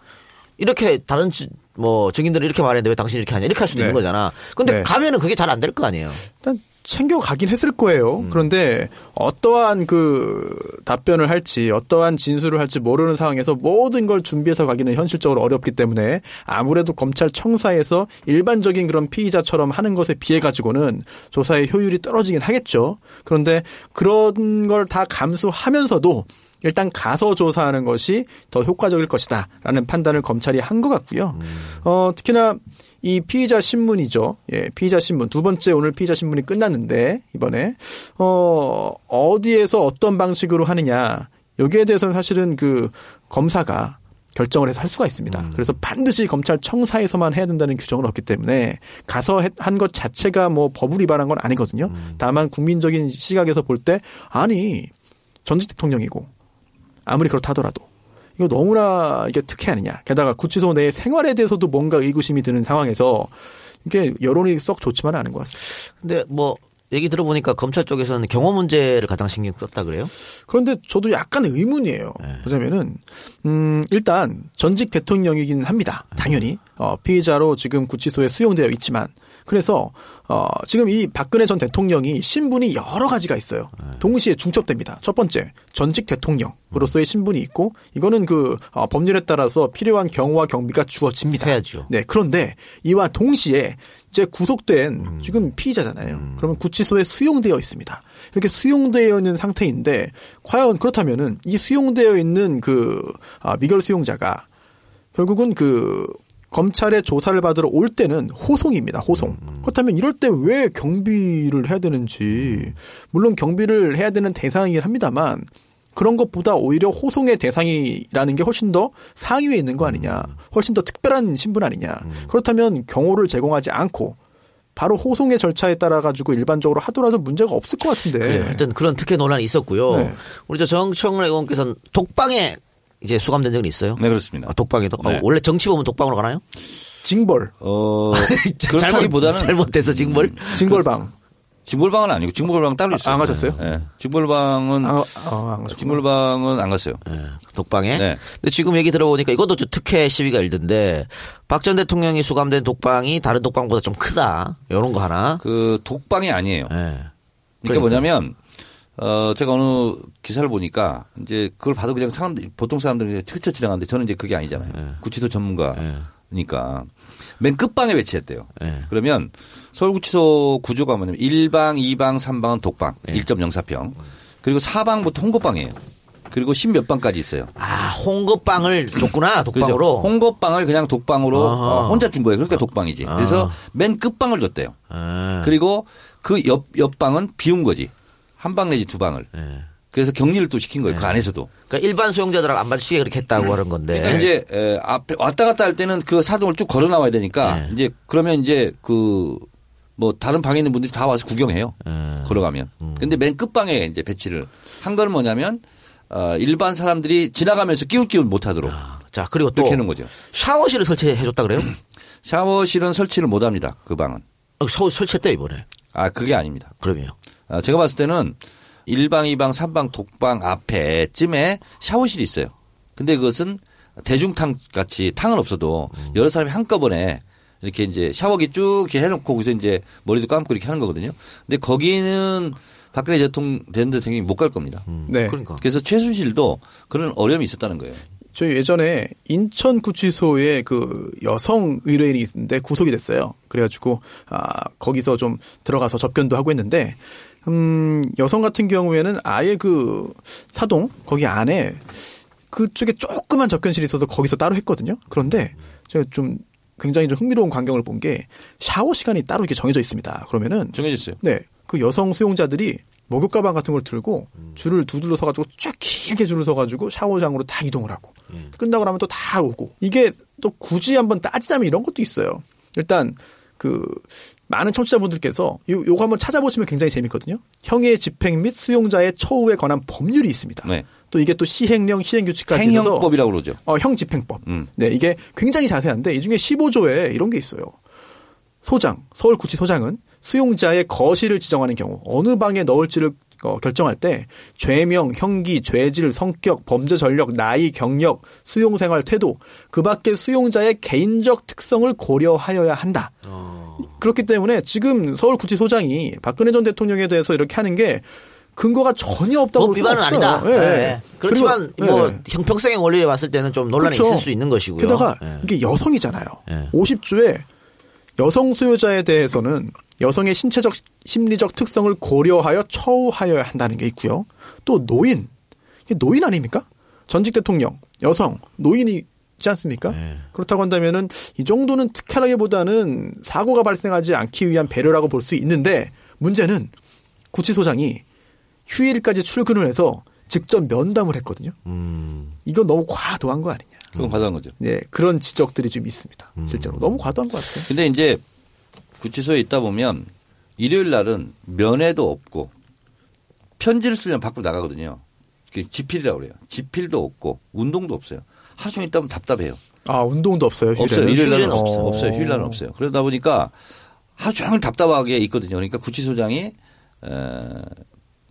이렇게 다른 지- 뭐 증인들은 이렇게 말했는데 왜 당신이 이렇게 하냐 이렇게 할 수도 네. 있는 거잖아. 근데 네. 가면은 그게 잘 안 될 거 아니에요. 일단 챙겨가긴 했을 거예요. 음. 그런데 어떠한 그 답변을 할지 어떠한 진술을 할지 모르는 상황에서 모든 걸 준비해서 가기는 현실적으로 어렵기 때문에 아무래도 검찰 청사에서 일반적인 그런 피의자처럼 하는 것에 비해 가지고는 조사의 효율이 떨어지긴 하겠죠. 그런데 그런 걸 다 감수하면서도 일단 가서 조사하는 것이 더 효과적일 것이다라는 판단을 검찰이 한 것 같고요. 어, 특히나 이 피의자 신문이죠. 예, 피의자 신문 두 번째 오늘 피의자 신문이 끝났는데 이번에 어 어디에서 어떤 방식으로 하느냐 여기에 대해서는 사실은 그 검사가 결정을 해서 할 수가 있습니다. 그래서 반드시 검찰 청사에서만 해야 된다는 규정은 없기 때문에 가서 한 것 자체가 뭐 법을 위반한 건 아니거든요. 다만 국민적인 시각에서 볼 때 아니 전직 대통령이고 아무리 그렇다 하더라도 이거 너무나 이게 특혜 아니냐. 게다가 구치소 내 생활에 대해서도 뭔가 의구심이 드는 상황에서 이게 여론이 썩 좋지만은 않은 것 같습니다. 근데 뭐 얘기 들어보니까 검찰 쪽에서는 경호 문제를 가장 신경 썼다 그래요? 그런데 저도 약간 의문이에요. 왜냐면은 음 일단 전직 대통령이긴 합니다. 당연히 어 피의자로 지금 구치소에 수용되어 있지만 그래서 어 지금 이 박근혜 전 대통령이 신분이 여러 가지가 있어요. 동시에 중첩됩니다. 첫 번째 전직 대통령으로서의 신분이 있고 이거는 그 어, 법률에 따라서 필요한 경호와 경비가 주어집니다. 해야죠. 네, 그런데 이와 동시에 이제 구속된 지금 피의자잖아요. 그러면 구치소에 수용되어 있습니다. 이렇게 수용되어 있는 상태인데 과연 그렇다면은 이 수용되어 있는 그 아, 미결 수용자가 결국은 그 검찰의 조사를 받으러 올 때는 호송입니다. 호송. 그렇다면 이럴 때 왜 경비를 해야 되는지 물론 경비를 해야 되는 대상이긴 합니다만 그런 것보다 오히려 호송의 대상이라는 게 훨씬 더 상위에 있는 거 아니냐. 훨씬 더 특별한 신분 아니냐. 그렇다면 경호를 제공하지 않고 바로 호송의 절차에 따라 가지고 일반적으로 하더라도 문제가 없을 것 같은데. 그래요. 하여튼 그런 특혜 논란이 있었고요. 네. 우리 저 정청래 의원께서는 독방에 이제 수감된 적은 있어요? 네, 그렇습니다. 아, 독방에도 네. 어, 원래 정치 보면 독방으로 가나요? 징벌, 어, [laughs] 잘못- 그렇다기보다는 잘못돼서 징벌. 징벌방. 징벌방은 아니고 징벌방 따로 있어요. 안 가셨어요? 네. 징벌방은 아, 아, 안. 징벌방은 안 갔어요. 예, 독방에. 네. 근데 지금 얘기 들어보니까 이것도 좀 특혜 시비가 일던데 박 전 대통령이 수감된 독방이 다른 독방보다 좀 크다. 이런 거 하나. 그 독방이 아니에요. 예. 그러니까 그러니까요. 뭐냐면 어 제가 어느 기사를 보니까 이제 그걸 봐도 그냥 사람들 보통 사람들이 그냥 스쳐 지나가는데 저는 이제 그게 아니잖아요. 예. 구치소 전문가니까 맨 끝방에 배치했대요. 예. 그러면 서울구치소 구조가 뭐냐면 1방, 2방, 3방은 독방 예. 1.04평 그리고 4방부터 홍고방이에요. 그리고 10몇 방까지 있어요. 아, 홍급방을 줬구나, 독방으로. 그렇죠. 홍고방을 그냥 독방으로. 어, 혼자 준 거예요. 그러니까 독방이지. 아. 그래서 맨 끝방을 줬대요. 예. 그리고 그 옆, 옆방은 비운 거지. 한 방 내지 두 방을. 예. 그래서 격리를 또 시킨 거예요. 그 안에서도. 그러니까 일반 수용자들하고 안 받치게 그렇게 했다고 하는 건데. 그러니까 이제 에, 앞에 왔다 갔다 할 때는 그 사동을 쭉 걸어 나와야 되니까 네. 이제 그러면 이제 그 뭐 다른 방에 있는 분들이 다 와서 구경해요. 예. 걸어가면. 근데 맨 끝방에 이제 배치를 한 건 뭐냐면 어, 일반 사람들이 지나가면서 끼웃끼웃 못하도록 자 그리고 또 해놓은 거죠. 샤워실을 설치해줬다 그래요? 샤워실은 설치를 못합니다. 그 방은. 어, 서 설치했대 이번에. 아 그게 아닙니다. 그러면요. 아, 제가 봤을 때는 1방, 2방, 3방, 독방 앞에 쯤에 샤워실이 있어요. 근데 그것은 대중탕 같이 탕은 없어도 여러 사람이 한꺼번에 이렇게 이제 샤워기 쭉 이렇게 해놓고 거기서 이제 머리도 감고 이렇게 하는 거거든요. 근데 거기는 박근혜 대통령 전 대통령이 못 갈 겁니다. 네. 그러니까. 그래서 최순실도 그런 어려움이 있었다는 거예요. 저희 예전에 인천구치소에 그 여성 의뢰인이 있는데 구속이 됐어요. 그래가지고 아 거기서 좀 들어가서 접견도 하고 했는데 음 여성 같은 경우에는 아예 그 사동 거기 안에 그쪽에 조그만 접견실이 있어서 거기서 따로 했거든요. 그런데 제가 좀 굉장히 좀 흥미로운 광경을 본 게 샤워 시간이 따로 이렇게 정해져 있습니다. 그러면은 정해져 있어요. 네. 그 여성 수용자들이 목욕 가방 같은 걸 들고 줄을 두 줄로 서가지고 쫙 길게 줄을 서가지고 샤워장으로 다 이동을 하고 끝나고 나면 또 다 오고 이게 또 굳이 한번 따지자면 이런 것도 있어요. 일단 그 많은 청취자분들께서 요, 요거 한번 찾아보시면 굉장히 재밌거든요. 형의 집행 및 수용자의 처우에 관한 법률이 있습니다. 네. 또 이게 또 시행령, 시행규칙까지 행형법이라고 그러죠. 어, 형집행법. 음. 네, 이게 굉장히 자세한데 이 중에 15조에 이런 게 있어요. 소장, 서울구치소장은 수용자의 거실을 지정하는 경우 어느 방에 넣을지를 어, 결정할 때 죄명, 형기, 죄질, 성격, 범죄 전력, 나이, 경력, 수용 생활 태도, 그 밖에 수용자의 개인적 특성을 고려하여야 한다. 그렇기 때문에 지금 서울구치소장이 박근혜 전 대통령에 대해서 이렇게 하는 게 근거가 전혀 없다고 법볼 위반은 없어요. 아니다. 예. 예. 그렇지만 그리고, 뭐 예. 형평성의 원리를 봤을 때는 좀 논란이 그렇죠. 있을 수 있는 것이고요. 게다가 예. 이게 여성이잖아요. 예. 50조에 여성 수요자에 대해서는 여성의 신체적 심리적 특성을 고려하여 처우하여야 한다는 게 있고요. 또 노인 이게 노인 아닙니까? 전직 대통령 여성 노인이지 않습니까? 예. 그렇다고 한다면은 이 정도는 특혜라기보다는 사고가 발생하지 않기 위한 배려라고 볼 수 있는데 문제는 구치소장이 휴일까지 출근을 해서 직접 면담을 했거든요. 음. 이건 너무 과도한 거 아니냐. 그건 과도한 거죠. 네, 그런 지적들이 좀 있습니다. 실제로 너무 과도한 것 같아요. 근데 이제 구치소에 있다 보면 일요일 날은 면회도 없고 편지를 쓰려면 밖으로 나가거든요. 그게 지필이라고 그래요. 지필도 없고 운동도 없어요. 하루 종일 있다 보면 답답해요. 아 운동도 없어요. 휴일에는? 없어요. 일요일 날은 없어요. 어. 없어요. 휴일 날은 없어요. 그러다 보니까 하루 종일 답답하게 있거든요. 그러니까 구치소장이 에,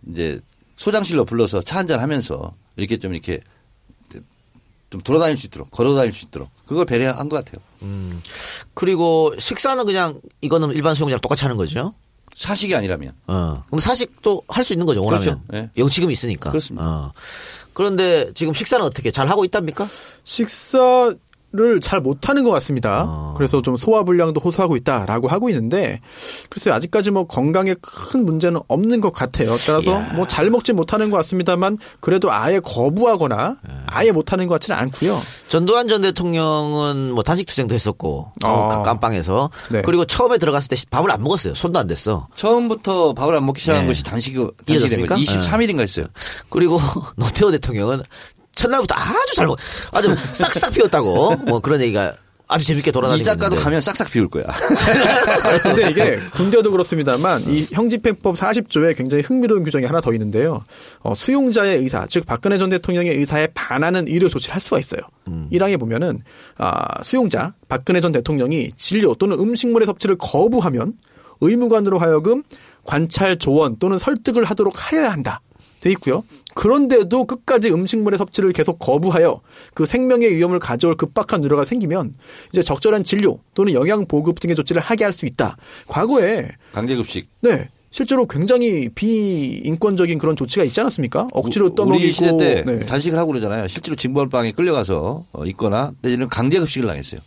이제 소장실로 불러서 차 한잔 하면서 이렇게 좀 이렇게 좀 돌아다닐 수 있도록 걸어 다닐 수 있도록 그걸 배려한 것 같아요. 그리고 식사는 그냥 이거는 일반 수용자랑 똑같이 하는 거죠. 사식이 아니라면 어. 그럼 사식도 할 수 있는 거죠, 원하면. 그렇죠. 예. 영치금이 있으니까. 그렇습니다. 어. 그런데 지금 식사는 어떻게 잘 하고 있답니까? 식사 를잘 못하는 것 같습니다. 어. 그래서 좀 소화 불량도 호소하고 있다라고 하고 있는데 글쎄 요 아직까지 뭐 건강에 큰 문제는 없는 것 같아요. 따라서 뭐 잘 먹지 못하는 것 같습니다만 그래도 아예 거부하거나 예. 아예 못하는 것 같지는 않고요. 전두환 전 대통령은 뭐 단식 투쟁도 했었고 어. 그 깜빵에서 네. 그리고 처음에 들어갔을 때 밥을 안 먹었어요. 손도 안 댔어. 처음부터 밥을 안 먹기 시작한 네. 것이 단식이 이어졌습니까? 단식이 23일인가 했어요. 그리고 [laughs] 노태우 대통령은 첫날부터 아주 잘 먹, 아주 싹싹 피웠다고 뭐 그런 얘기가 아주 재밌게 돌아다니고 이 작가도 있는데. 가면 싹싹 비울 거야. 근데 이게 [laughs] 군대도 그렇습니다만 이 형집행법 40조에 굉장히 흥미로운 규정이 하나 더 있는데요. 어, 수용자의 의사, 즉 박근혜 전 대통령의 의사에 반하는 의료 조치를 할 수가 있어요. 일 1항에 보면은 아, 수용자 박근혜 전 대통령이 진료 또는 음식물의 섭취를 거부하면 의무관으로 하여금 관찰 조언 또는 설득을 하도록 하여야 한다. 돼 있고요. 그런데도 끝까지 음식물의 섭취를 계속 거부하여 그 생명의 위험을 가져올 급박한 우려가 생기면 이제 적절한 진료 또는 영양 보급 등의 조치를 하게 할 수 있다. 과거에 강제급식. 네 실제로 굉장히 비인권적인 그런 조치가 있지 않았습니까? 억지로 우- 떠먹이고 우리 시대 때 네. 단식을 하고 그러잖아요. 실제로 징벌방에 끌려가서 어, 있거나 내지는 강제급식을 당했어요.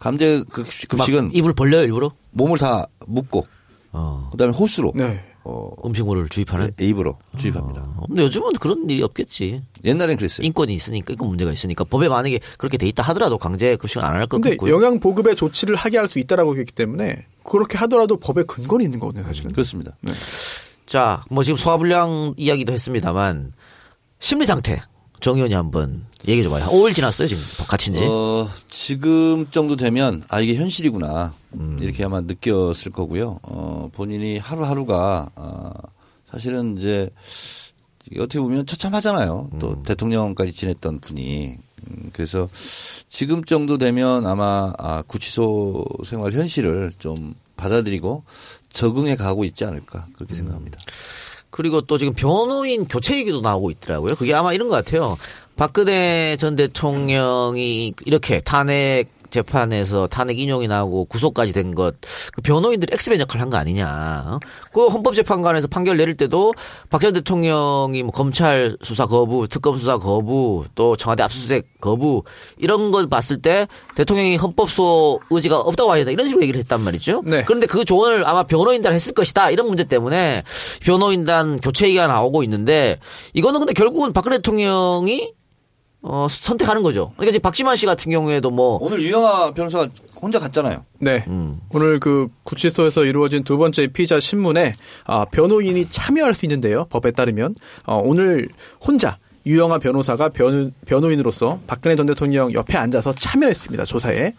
강제급식은 막 입을 벌려요 일부러 몸을 다 묶고 어, 그다음에 호수로 네. 어, 음식물을 주입하는. 입으로 주입합니다. 어, 근데 요즘은 그런 일이 없겠지. 옛날엔 그랬어요. 인권이 있으니까 인권 문제가 있으니까 법에 만약에 그렇게 돼 있다 하더라도 강제 급식은 안할것 근데 같고요. 영양 보급의 조치를 하게 할 수 있다라고 했기 때문에 그렇게 하더라도 법에 근거는 있는 거거든요, 사실은. 그렇습니다. 자, 뭐 지금 소화불량 이야기도 했습니다만 심리 상태 정 의원이 한번 얘기 좀 해요. 5일 지났어요 지금 갇힌 지. 어, 지금 정도 되면 아 이게 현실이구나 음. 이렇게 아마 느꼈을 거고요. 어, 본인이 하루하루가 어, 사실은 이제 어떻게 보면 처참하잖아요. 또 대통령까지 지냈던 분이. 음, 그래서 지금 정도 되면 아마 아, 구치소 생활 현실을 좀 받아들이고 적응해 가고 있지 않을까 그렇게 생각합니다. 그리고 또 지금 변호인 교체 얘기도 나오고 있더라고요. 그게 아마 이런 것 같아요. 박근혜 전 대통령이 이렇게 탄핵 재판에서 탄핵 인용이 나오고 구속까지 된 것, 그 변호인들이 엑스맨 역할을 한 거 아니냐. 그 헌법재판관에서 판결 내릴 때도 박 전 대통령이 뭐 검찰 수사 거부, 특검 수사 거부, 또 청와대 압수수색 거부, 이런 걸 봤을 때 대통령이 헌법수호 의지가 없다고 된다. 이런 식으로 얘기를 했단 말이죠. 네. 그런데 그 조언을 아마 변호인단이 했을 것이다. 이런 문제 때문에 변호인단 교체 얘기가 나오고 있는데 이거는 근데 결국은 박근혜 대통령이 어, 선택하는 거죠. 그러니까 지금 박지만 씨 같은 경우에도 뭐 오늘 유영아 변호사가 혼자 갔잖아요. 네. 음. 오늘 그 구치소에서 이루어진 두 번째 피의자 신문에 아, 변호인이 참여할 수 있는데요. 법에 따르면 어, 오늘 혼자 유영아 변호사가 변호, 변호인으로서 박근혜 전 대통령 옆에 앉아서 참여했습니다. 조사에.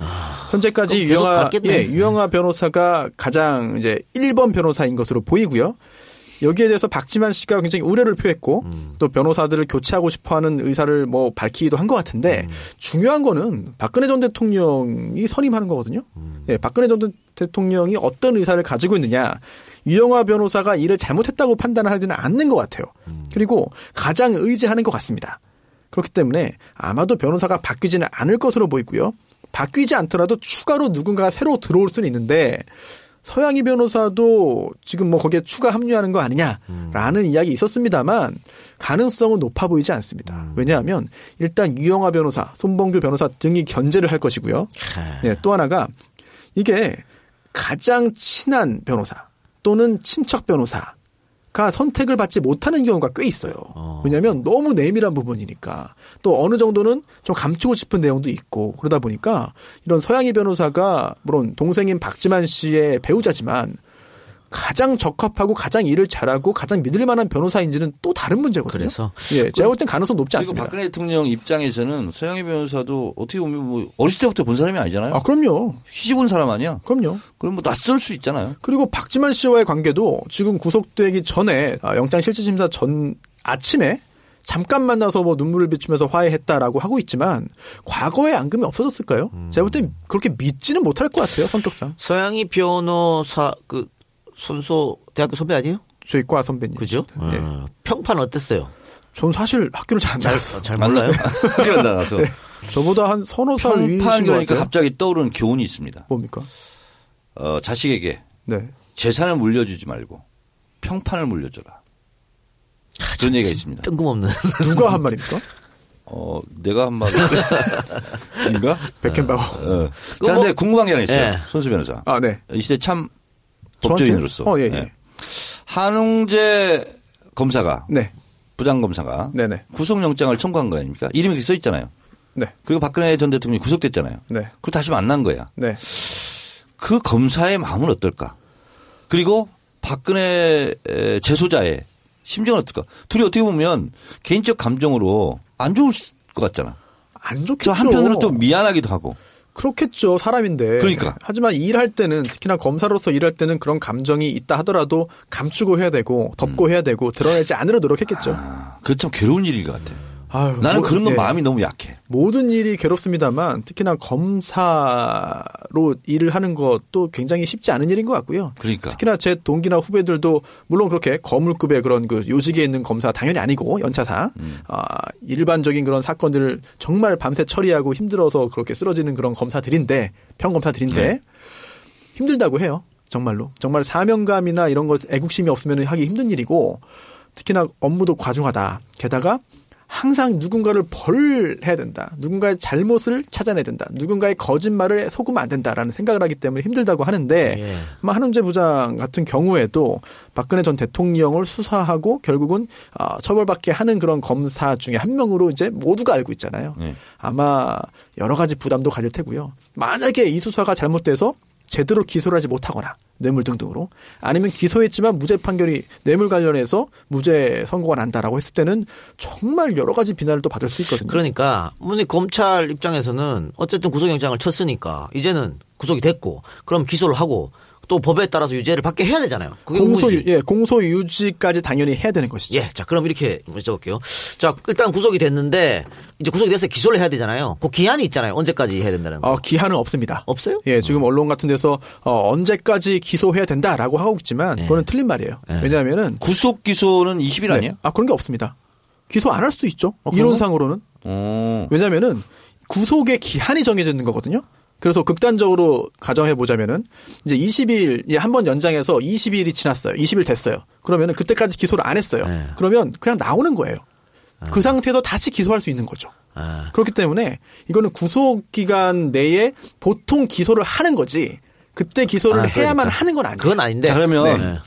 현재까지 그럼 계속 유영아. 예, 유영아 변호사가 가장 이제 1번 변호사인 것으로 보이고요. 여기에 대해서 박지만 씨가 굉장히 우려를 표했고 음. 또 변호사들을 교체하고 싶어하는 의사를 뭐 밝히기도 한 것 같은데 음. 중요한 거는 박근혜 전 대통령이 선임하는 거거든요. 음. 예, 박근혜 전 대통령이 어떤 의사를 가지고 있느냐 유영아 변호사가 일을 잘못했다고 판단하지는 않는 것 같아요. 음. 그리고 가장 의지하는 것 같습니다. 그렇기 때문에 아마도 변호사가 바뀌지는 않을 것으로 보이고요. 바뀌지 않더라도 추가로 누군가가 새로 들어올 수는 있는데 서양희 변호사도 지금 뭐 거기에 추가 합류하는 거 아니냐라는 이야기 있었습니다만 가능성은 높아 보이지 않습니다. 왜냐하면 일단 유영아 변호사, 손봉규 변호사 등이 견제를 할 것이고요. 네, 또 하나가 이게 가장 친한 변호사 또는 친척 변호사 가 선택을 받지 못하는 경우가 꽤 있어요. 왜냐하면 너무 내밀한 부분이니까 또 어느 정도는 좀 감추고 싶은 내용도 있고 그러다 보니까 이런 서양희 변호사가 물론 동생인 박지만 씨의 배우자지만 가장 적합하고 가장 일을 잘하고 가장 믿을 만한 변호사인지는 또 다른 문제거든요. 그래서 예, 제가 볼 땐 가능성 높지 그리고 않습니다. 박근혜 대통령 입장에서는 서영희 변호사도 어떻게 보면 뭐 어렸을 때부터 본 사람이 아니잖아요. 아, 그럼요. 시집 온 사람 아니야. 그럼요. 그럼 뭐 낯설 수 있잖아요. 그리고 박지만 씨와의 관계도 지금 구속되기 전에 아, 영장 실질심사 전 아침에 잠깐 만나서 뭐 눈물을 비추면서 화해했다라고 하고 있지만 과거에 앙금이 없어졌을까요? 제가 볼 땐 그렇게 믿지는 못할 것 같아요 성격상. 서양희 변호사 그 선소 대학교 선배 아니에요? 저희 과 선배님. 그죠? 예. 어, 평판 어땠어요? 전 사실 학교를 잘안 잘, 나갔어요. 잘 몰라요? [laughs] 학교를 나가서 저보다 한 서너 살 위이신 그러니까. 갑자기 떠오르는 교훈이 있습니다. 뭡니까? 어, 자식에게 네. 재산을 물려주지 말고 평판을 물려줘라. 그런 얘기가 있습니다. 뜬금없는. 누가 한 말입니까? [laughs] 어, 내가 한 말인가? [laughs] 백켄바워. 어. 그거 자, 뭐- 근데 궁금한 게 하나 있어요. 예. 손수 변호사. 아, 네. 이 시대 참? 법조인으로서. 어, 예, 예. 예. 한웅재 검사가, 네. 부장 검사가 네네. 구속영장을 청구한 거 아닙니까? 이름이 써 있잖아요. 네. 그리고 박근혜 전 대통령이 구속됐잖아요. 네. 그리고 다시 만난 거야. 네. 그 검사의 마음은 어떨까? 그리고 박근혜 에, 재소자의 심정은 어떨까? 둘이 어떻게 보면 개인적 감정으로 안 좋을 것 같잖아. 안 좋겠죠. 저 한편으로 또 미안하기도 하고. 그렇겠죠. 사람인데. 그러니까. 하지만 일할 때는 특히나 검사로서 일할 때는 그런 감정이 있다 하더라도 감추고 해야 되고 덮고 해야 되고 드러내지 않으려 노력했겠죠. 아, 그게 참 괴로운 일인 것 같아. 아유, 나는 뭐, 그런 건 예. 마음이 너무 약해. 모든 일이 괴롭습니다만 특히나 검사로 일을 하는 것도 굉장히 쉽지 않은 일인 것 같고요. 그러니까. 특히나 제 동기나 후배들도 물론 그렇게 거물급의 그런 그 요직에 있는 검사 당연히 아니고 연차사 음. 아, 일반적인 그런 사건들을 정말 밤새 처리하고 힘들어서 그렇게 쓰러지는 그런 검사들인데 평검사들인데 네. 힘들다고 해요. 정말로 정말 사명감이나 이런 것 애국심이 없으면 하기 힘든 일이고 특히나 업무도 과중하다. 게다가 항상 누군가를 벌해야 된다. 누군가의 잘못을 찾아내야 된다. 누군가의 거짓말을 속으면 안 된다라는 생각을 하기 때문에 힘들다고 하는데 예. 아마 한은재 부장 같은 경우에도 박근혜 전 대통령을 수사하고 결국은 어, 처벌받게 하는 그런 검사 중에 한 명으로 이제 모두가 알고 있잖아요. 네. 아마 여러 가지 부담도 가질 테고요. 만약에 이 수사가 잘못돼서 제대로 기소를 하지 못하거나 뇌물 등등으로 아니면 기소했지만 무죄 판결이 뇌물 관련해서 무죄 선고가 난다라고 했을 때는 정말 여러 가지 비난을 또 받을 수 있거든요. 그러니까 뭐니 검찰 입장에서는 어쨌든 구속영장을 쳤으니까 이제는 구속이 됐고 그럼 기소를 하고 또 법에 따라서 유죄를 받게 해야 되잖아요. 그게 공소 의무지. 유- 예 공소 유지까지 당연히 해야 되는 것이죠. 예, 자 그럼 이렇게 여쭤볼게요. 자 일단 구속이 됐는데 이제 구속이 돼서 기소를 해야 되잖아요. 그 기한이 있잖아요. 언제까지 해야 된다는 거. 어, 기한은 없습니다. 없어요? 예, 지금 언론 같은 데서 어, 언제까지 기소해야 된다라고 하고 있지만 예. 그거는 틀린 말이에요. 왜냐하면은 구속 기소는 20일 아니에요? 네. 아 그런 게 없습니다. 기소 안 할 수 있죠. 어? 이론상으로는 어. 왜냐하면은 구속의 기한이 정해져 있는 거거든요. 그래서 극단적으로 가정해 보자면은 이제 20일 한번 연장해서 20일이 지났어요. 20일 됐어요. 그러면은 그때까지 기소를 안 했어요. 네. 그러면 그냥 나오는 거예요. 그 상태에서 다시 기소할 수 있는 거죠. 아, 그렇기 때문에 이거는 구속 기간 내에 보통 기소를 하는 거지. 그때 기소를 아, 해야만 그러니까. 하는 건 아니에요. 그건 아닌데. 자, 그러면 네.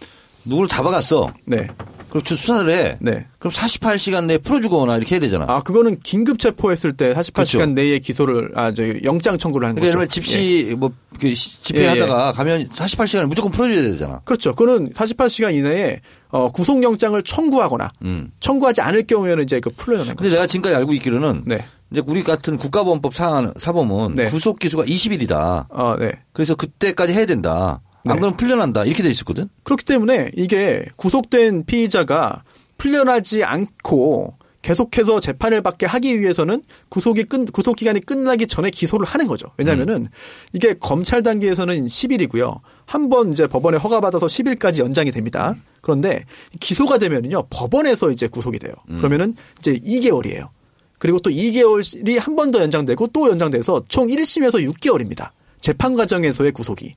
누구를 잡아갔어. 네. 그럼 주 수사를 해. 네. 그럼 48시간 내에 풀어주거나 이렇게 해야 되잖아. 아, 그거는 긴급 체포했을 때 48시간 그렇죠. 내에 기소를 아, 저 영장 청구를 하는 그러니까 거죠. 집시 뭐그 집회하다가 가면 48시간을 무조건 풀어줘야 되잖아. 그렇죠. 그거는 48시간 이내에 어, 구속영장을 청구하거나 음. 청구하지 않을 경우에는 이제 그 풀려내는 근데 거죠. 내가 지금까지 알고 있기로는 네. 이제 우리 같은 국가보안법 사, 사범은 네. 구속 기소가 20일이다. 어, 네. 그래서 그때까지 해야 된다. 안 네. 그러면 풀려난다. 이렇게 돼 있었거든. 그렇기 때문에 이게 구속된 피의자가 풀려나지 않고 계속해서 재판을 받게 하기 위해서는 구속이 끝, 구속 기간이 끝나기 전에 기소를 하는 거죠. 왜냐면은 이게 검찰 단계에서는 10일이고요. 한 번 이제 법원에 허가 받아서 10일까지 연장이 됩니다. 그런데 기소가 되면은요, 법원에서 이제 구속이 돼요. 그러면은 이제 2개월이에요. 그리고 또 2개월이 한 번 더 연장되고 또 연장돼서 총 1심에서 6개월입니다. 재판 과정에서의 구속이.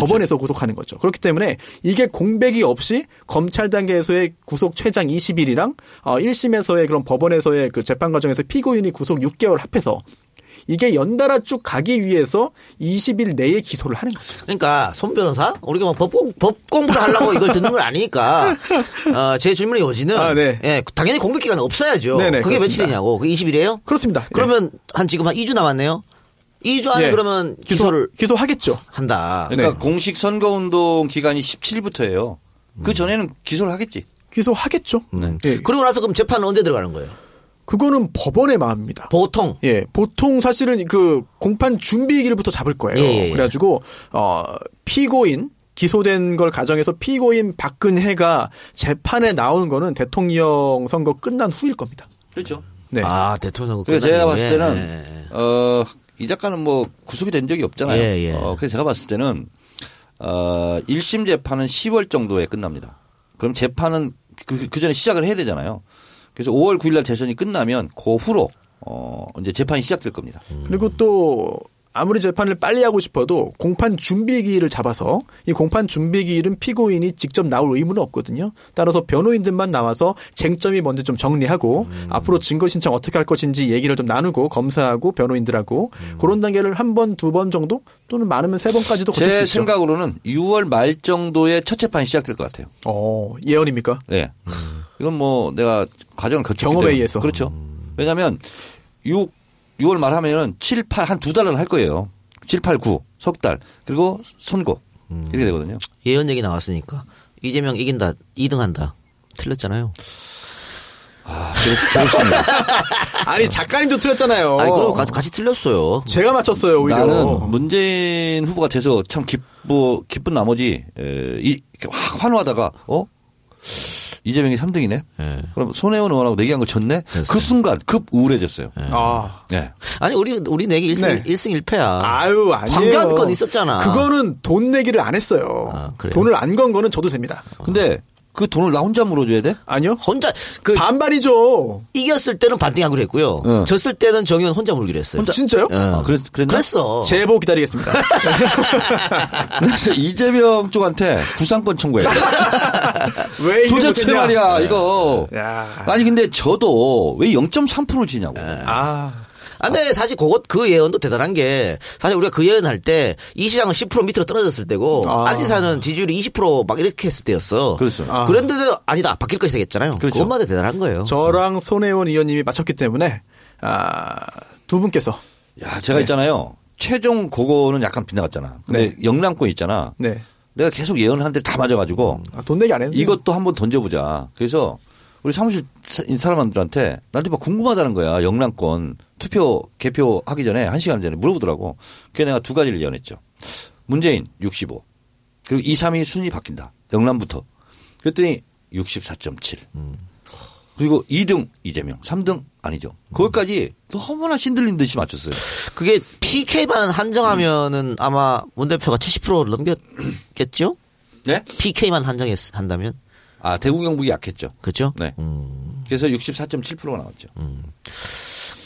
법원에서 구속하는 거죠. 그렇기 때문에 이게 공백이 없이 검찰 단계에서의 구속 최장 20일이랑 어 1심에서의 그런 법원에서의 그 재판 과정에서 피고인이 구속 6개월 합해서 이게 연달아 쭉 가기 위해서 20일 내에 기소를 하는 거죠. 그러니까 손 변호사 우리가 뭐 법, 공- 법 공부를 하려고 이걸 듣는 건 아니니까 [laughs] 어, 제 질문의 요지는 아, 네. 예, 당연히 공백 기간 없어야죠. 네네, 그게 그렇습니다. 며칠이냐고. 그 20일이에요? 그렇습니다. 그러면 한 지금 한 2주 남았네요. 2주 안에 예. 그러면 기소를 기소, 하겠죠 한다. 그러니까 네. 공식 선거 운동 기간이 17일부터예요. 그 전에는 기소를 하겠지. 기소 하겠죠. 예. 그리고 나서 그럼 재판은 언제 들어가는 거예요? 그거는 법원의 마음입니다. 보통 예, 보통 사실은 그 공판 준비일부터 잡을 거예요. 예, 예, 예. 그래가지고 어 피고인 기소된 걸 가정해서 피고인 박근혜가 재판에 나오는 거는 대통령 선거 끝난 후일 겁니다. 그렇죠. 네. 아 대통령 선거 그러니까 제가 봤을. 때는 예, 예. 어, 이 작가는 뭐 구속이 된 적이 없잖아요. 예, 예. 어, 그래서 제가 봤을 때는 어, 1심 재판은 10월 정도에 끝납니다. 그럼 재판은 그, 그 전에 시작을 해야 되잖아요. 그래서 5월 9일 날 재선이 끝나면 그 후로 어, 이제 재판이 시작될 겁니다. 그리고 또 아무리 재판을 빨리 하고 싶어도 공판 준비기일을 잡아서 이 공판 준비기일은 피고인이 직접 나올 의무는 없거든요. 따라서 변호인들만 나와서 쟁점이 먼저 좀 정리하고 앞으로 증거 신청 어떻게 할 것인지 얘기를 좀 나누고 검사하고 변호인들하고 그런 단계를 한 번, 두 번 정도 또는 많으면 세 번까지도 거칠 수제 있죠. 생각으로는 6월 말 정도에 첫 재판이 시작될 것 같아요. 어, 예언입니까? 예. 이건 뭐 내가 과정을 거쳤기 경험에 때문에. 의해서. 그렇죠. 왜냐하면 6, 6월 말 하면은 7, 8, 한 두 달을 할 거예요. 7, 8, 9, 석 달. 그리고 선고. 이렇게 되거든요. 예언 얘기 나왔으니까 이재명 이긴다, 2등 한다. 틀렸잖아요. 그렇습니다. [laughs] 아니 작가님도 틀렸잖아요. 아니 그럼 같이, 같이 틀렸어요. 제가 맞췄어요 오히려. 나는 문재인 후보가 돼서 참 기쁘, 기쁜 나머지, 에, 이, 이렇게 확 환호하다가, 어? 이재명이 3등이네? 예. 그럼 손혜원 의원하고 내기한 거 졌네? 그 순간 급 우울해졌어요. 아. 네. 아니 우리 우리 내기 1승 네. 일승일패야 아유, 아니에요. 황교안 건 있었잖아. 그거는 돈 내기를 안 했어요. 아, 그래요? 돈을 안 건 거는 저도 됩니다. 근데 그 돈을 나 혼자 물어줘야 돼? 아니요? 혼자 그 반반이죠. 이겼을 때는 반띵하기로 했고요. 응. 졌을 때는 정의원 혼자 물기로 했어요. 진짜요? 예. 아, 그랬, 그랬나? 그랬어. 제보 기다리겠습니다. 그래서 이재명 쪽한테 구상권 청구해. [laughs] 왜 도대체? 말이야, 이거. 야. 아니, 근데 저도 왜 0.3% 지냐고. 아. 아, 근데 사실 그것 그 예언도 대단한 게 사실 우리가 그 예언할 때 이 시장은 10% 밑으로 떨어졌을 때고 아. 안지사는 지지율이 20%막 이렇게 했을 때였어. 그렇죠. 아. 그런데도 아니다 바뀔 것이 되겠잖아요. 그렇죠. 그것만 해도 대단한 거예요. 저랑 손혜원 의원님이 맞췄기 때문에 아, 두 분께서 야, 제가 있잖아요. 최종 그거는 약간 빗나갔잖아. 근데 네. 영남권 있잖아. 네. 내가 계속 예언하는데 다 맞아가지고 아, 돈 내기 안 했는데 이것도 한번 던져보자. 그래서 우리 사무실 사- 사람들한테 나한테 막 궁금하다는 거야. 영남권 투표 개표하기 전에 한 시간 전에 물어보더라고. 그래서 내가 두 가지를 예언했죠. 문재인 65. 그리고 2, 3위 순위 바뀐다. 영남부터. 그랬더니 64.7. 그리고 2등 이재명, 3등 아니죠. 거기까지 너무나 신들린 듯이 맞췄어요. 그게 PK만 한정하면은 아마 문 대표가 70%를 넘겼겠죠? 네? PK만 한정했 한다면 아, 대구 경북이 약했죠. 그렇죠? 네. 그래서 64.7%가 나왔죠.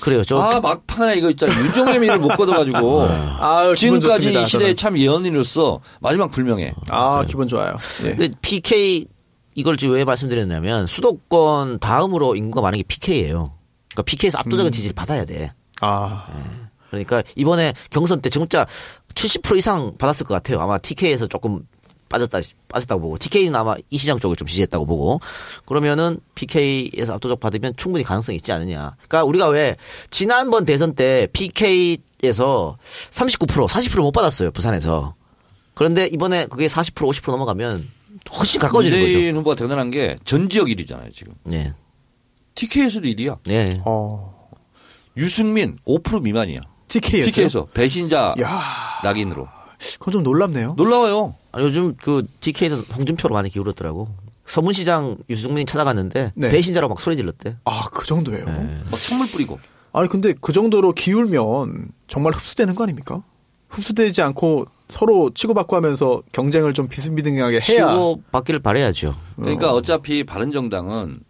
그래요. 저 아, 막판에 이거 있잖아. 유종의 미를 못 거둬가지고. [laughs] 아유, 기분 지금까지 좋습니다, 이 시대의 저는. 참 예언인으로서 마지막 불명예. 아, 기분 좋아요. 예. 근데 PK 이걸 지금 왜 말씀드렸냐면 수도권 다음으로 인구가 많은 게 PK예요. 그러니까 PK에서 압도적인 지지를 받아야 돼. 아, 그러니까 이번에 경선 때 진짜 70% 이상 받았을 것 같아요. 아마 TK에서 조금 빠졌다 빠졌다고 보고 TK는 아마 이 시장 쪽을 좀 지지했다고 보고 그러면은 PK에서 압도적 받으면 충분히 가능성이 있지 않느냐. 그러니까 우리가 왜 지난번 대선 때 PK에서 39% 40%못 받았어요 부산에서. 그런데 이번에 그게 40% 50% 넘어가면 훨씬 가까워지는 거죠. 문재인 후보가 대단한 게 전 지역 1위잖아요, 지금. 네, TK에서도 1위야. 네. 어, 유승민 5% 미만이야. TK에서. TK에서 배신자 야, 낙인으로. 그건 좀 놀랍네요. 놀라워요. 아, 요즘 그 DK는 홍준표로 많이 기울었더라고. 서문시장 유승민이 찾아갔는데 네. 배신자라고 막 소리 질렀대. 아, 그 정도예요. 막 찬물 뿌리고. 아니 근데 그 정도로 기울면 정말 흡수되는 거 아닙니까? 흡수되지 않고 서로 치고받고 하면서 경쟁을 좀 비스비등하게 해야 치고 받기를 바래야죠. 그러니까 어차피 바른정당은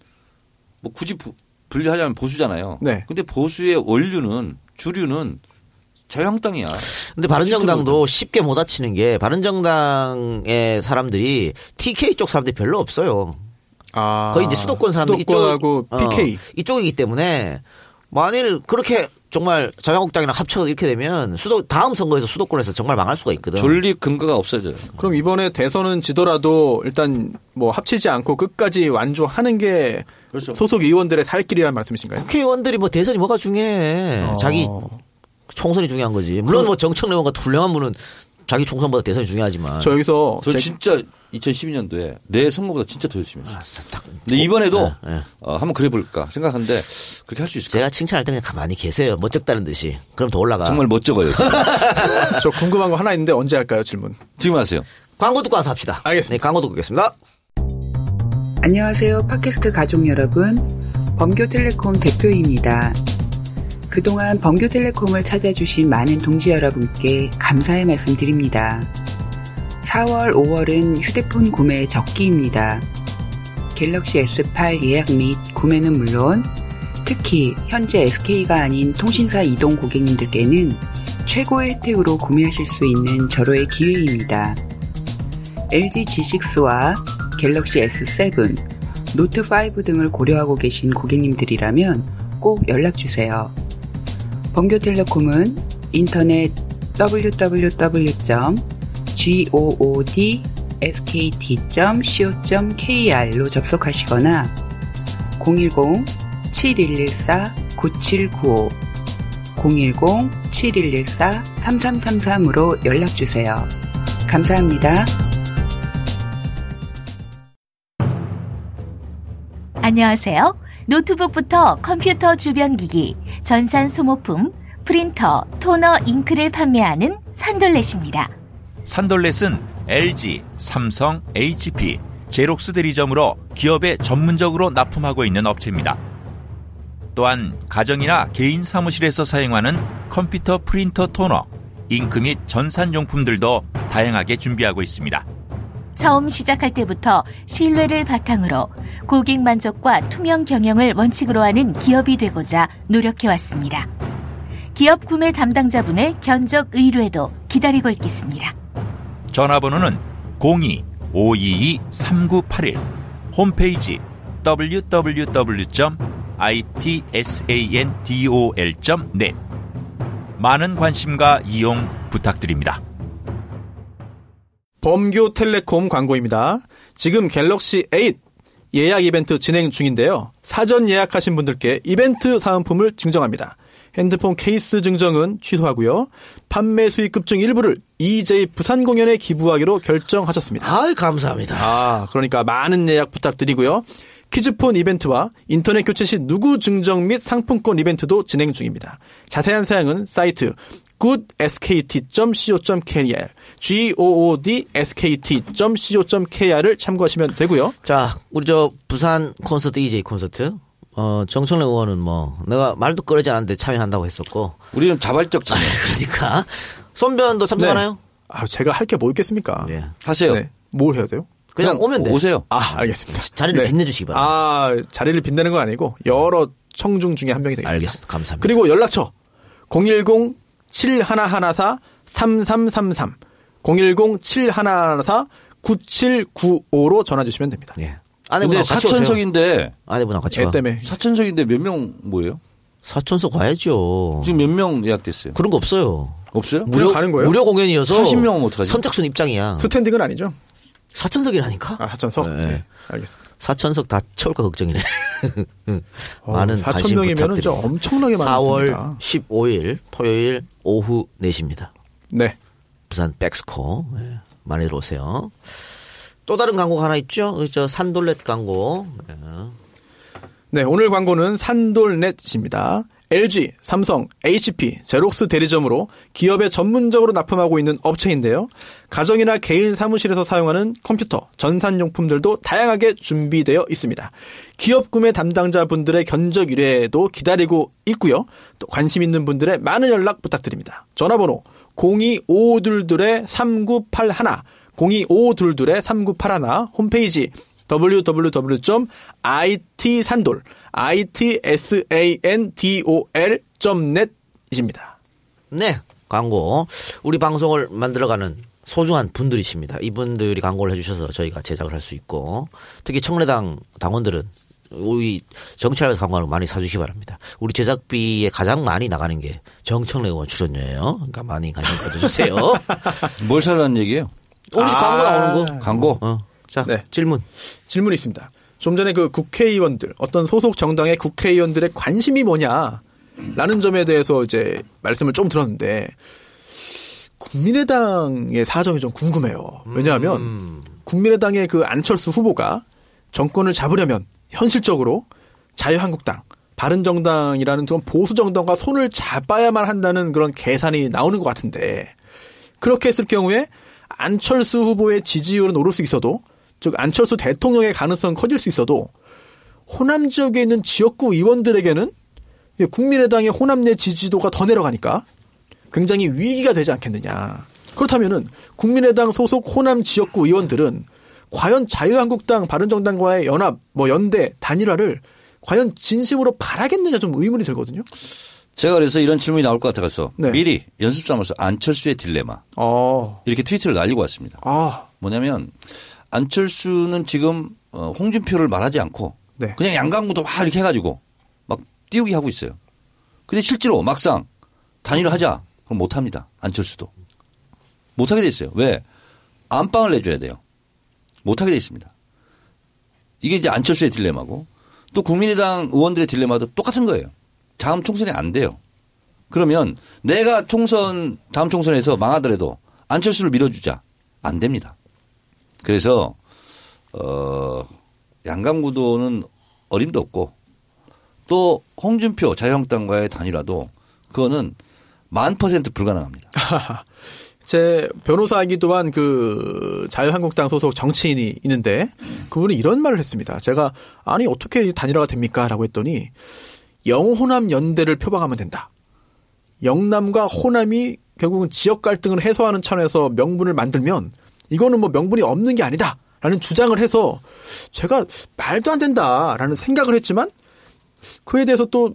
뭐 굳이 부- 분리하자면 보수잖아요. 네. 근데 보수의 원류는 주류는 자유한국당이야. 근데 바른정당도 쉽게 못 다치는 게 바른정당의 사람들이 TK 쪽 사람들이 별로 없어요. 아, 거의 이제 수도권 사람들 수도권하고 이쪽, PK 어, 이쪽이기 때문에 만일 그렇게 정말 자유한국당이랑 합쳐서 이렇게 되면 수도 다음 선거에서 수도권에서 정말 망할 수가 있거든. 존립 근거가 없어져요. 그럼 이번에 대선은 지더라도 일단 뭐 합치지 않고 끝까지 완주하는 게 그렇죠. 소속 의원들의 살 길이라는 말씀이신가요? 국회의원들이 뭐 대선이 뭐가 중요해. 어. 자기 총선이 중요한 거지. 물론 뭐 정청래 의원 같은 훌륭한 분은 자기 총선보다 대선이 중요하지만. 저 여기서 저 제- 진짜 2012년도에 내 선거보다 진짜 더 열심히 했어요. 아싸, 딱. 근데 이번에도 네, 네. 어, 한번 그래 볼까 생각하는데 그렇게 할 수 있을까? 제가 칭찬할 때 그냥 가만히 계세요. 멋쩍다는 듯이. 그럼 더 올라가. 정말 멋쩍어요. [laughs] 저 궁금한 거 하나 있는데 언제 할까요 질문? 지금 하세요. 광고 듣고 와서 합시다. 알겠습니다. 네, 광고 듣고 오겠습니다. 안녕하세요. 팟캐스트 가족 여러분. 범교텔레콤 대표입니다. 그동안 범교텔레콤을 찾아주신 많은 동지 여러분께 감사의 말씀 드립니다. 4월, 5월은 휴대폰 구매 적기입니다. 갤럭시 S8 예약 및 구매는 물론 특히 현재 SK가 아닌 통신사 이동 고객님들께는 최고의 혜택으로 구매하실 수 있는 절호의 기회입니다. LG G6와 갤럭시 S7, 노트5 등을 고려하고 계신 고객님들이라면 꼭 연락주세요. 번교텔레콤은 인터넷 www.goodfkt.co.kr로 접속하시거나 010-7114-9795 010-7114-3333으로 연락주세요. 감사합니다. 안녕하세요. 노트북부터 컴퓨터 주변 기기, 전산 소모품, 프린터, 토너, 잉크를 판매하는 산돌렛입니다. 산돌렛은 LG, 삼성, HP, 제록스 대리점으로 기업에 전문적으로 납품하고 있는 업체입니다. 또한 가정이나 개인 사무실에서 사용하는 컴퓨터 프린터 토너, 잉크 및 전산용품들도 다양하게 준비하고 있습니다. 처음 시작할 때부터 신뢰를 바탕으로 고객 만족과 투명 경영을 원칙으로 하는 기업이 되고자 노력해왔습니다. 기업 구매 담당자분의 견적 의뢰도 기다리고 있겠습니다. 전화번호는 02-522-3981 홈페이지 www.itsandol.net 많은 관심과 이용 부탁드립니다. 범교 텔레콤 광고입니다. 지금 갤럭시 8 예약 이벤트 진행 중인데요. 사전 예약하신 분들께 이벤트 사은품을 증정합니다. 핸드폰 케이스 증정은 취소하고요. 판매 수익급 중 일부를 EJ 부산 공연에 기부하기로 결정하셨습니다. 아이, 감사합니다. 아, 그러니까 많은 예약 부탁드리고요. 퀴즈폰 이벤트와 인터넷 교체 시 누구 증정 및 상품권 이벤트도 진행 중입니다. 자세한 사항은 사이트 goodskt.co.kr, goodskt.co.kr을 참고하시면 되고요. 자, 우리 저 부산 콘서트 EJ 콘서트. 어, 정청래 의원은 뭐 내가 말도 꺼내지 않았는데 참여한다고 했었고. 우리는 자발적 참여. 그러니까 손변도 참석하나요? 아, 제가 할 게 뭐 있겠습니까? 예. 하세요. 네. 뭘 해야 돼요? 그냥, 그냥 오면 돼. 오세요. 아, 알겠습니다. 자리를 네. 빛내주시기 바랍니다. 아, 자리를 빛내는 건 아니고 여러 청중 중에 한 명이 되겠습니다. 알겠습니다. 감사합니다. 그리고 연락처 010-7114-3333 010-7114-9795로 전화 주시면 됩니다. 예. 아내분하고 같이. 사천석인데 아내분하고 같이 애 와. 때문에 사천석인데 몇 명 뭐예요? 사천석 가야죠. 지금 몇 명 예약됐어요? 그런 거 없어요. 없어요? 무료 가는 거예요? 무료 공연이어서 40명은 어떡하지? 선착순 입장이야. 스탠딩은 아니죠? 사천석이라니까. 아, 하천석. 네. 네. 알겠습니다. 사천석 다 채울까 걱정이네. 어, 많은 4천 관심 부탁드립니다. 엄청나게 많은 4월 겁니다. 15일 토요일 오후 4시입니다. 네. 부산 백스코 예, 많이 들어오세요. 또 다른 광고가 하나 있죠. 저 산돌렛 광고. 예. 네, 오늘 광고는 산돌넷입니다. LG, 삼성, HP, 제록스 대리점으로 기업에 전문적으로 납품하고 있는 업체인데요. 가정이나 개인 사무실에서 사용하는 컴퓨터, 전산용품들도 다양하게 준비되어 있습니다. 기업 구매 담당자분들의 견적 의뢰도 기다리고 있고요. 또 관심 있는 분들의 많은 연락 부탁드립니다. 전화번호 025522-3981, 025522-3981, 홈페이지 www.it산돌, itsandol.net입니다. 네, 광고. 우리 방송을 만들어가는 소중한 분들이십니다. 이분들이 광고를 해주셔서 저희가 제작을 할 수 있고, 특히 청래당 당원들은 우리 정치하면서 광고를 많이 사주시기 바랍니다. 우리 제작비에 가장 많이 나가는 게 정청래 의원 출연료예요. 그러니까 많이 관심 가져주세요. [laughs] 뭘 사라는 얘기예요? 오늘 광고 나오는 거. 광고. 어. 자, 네. 질문. 질문이 있습니다. 좀 전에 그 국회의원들, 어떤 소속 정당의 국회의원들의 관심이 뭐냐, 라는 점에 대해서 이제 말씀을 좀 들었는데, 국민의당의 사정이 좀 궁금해요. 왜냐하면, 국민의당의 그 안철수 후보가 정권을 잡으려면 현실적으로 자유한국당, 바른정당이라는 좀 보수 정당과 손을 잡아야만 한다는 그런 계산이 나오는 것 같은데, 그렇게 했을 경우에 안철수 후보의 지지율은 오를 수 있어도 즉 안철수 대통령의 가능성은 커질 수 있어도 호남 지역에 있는 지역구 의원들에게는 국민의당의 호남 내 지지도가 더 내려가니까 굉장히 위기가 되지 않겠느냐. 그렇다면은 국민의당 소속 호남 지역구 의원들은 과연 자유한국당 바른정당과의 연합 뭐 연대 단일화를 과연 진심으로 바라겠느냐 좀 의문이 들거든요. 제가 그래서 이런 질문이 나올 것 같아서 네. 미리 연습 삼아서 안철수의 딜레마 어. 이렇게 트위터를 날리고 왔습니다. 아. 뭐냐면 안철수는 지금 어, 홍준표를 말하지 않고 네. 그냥 양강구도 막 이렇게 해가지고 막 띄우기 하고 있어요. 근데 실제로 막상 단일화하자 그럼 못합니다. 안철수도 못하게 돼 있어요. 왜 안방을 내줘야 돼요. 못하게 돼 있습니다. 이게 이제 안철수의 딜레마고 또 국민의당 의원들의 딜레마도 똑같은 거예요. 다음 총선이 안 돼요. 그러면 내가 총선 다음 총선에서 망하더라도 안철수를 밀어주자 안 됩니다. 그래서 어 양강구도는 어림도 없고 또 홍준표 자유한국당과의 단일화도 그거는 만 퍼센트 불가능합니다. [laughs] 제 변호사이기도 한 그 자유한국당 소속 정치인이 있는데 그분이 이런 말을 했습니다. 제가 아니 어떻게 단일화가 됩니까? 라고 했더니 영호남 연대를 표방하면 된다. 영남과 호남이 결국은 지역 갈등을 해소하는 차원에서 명분을 만들면 이거는 뭐 명분이 없는 게 아니다. 라는 주장을 해서 제가 말도 안 된다라는 생각을 했지만 그에 대해서 또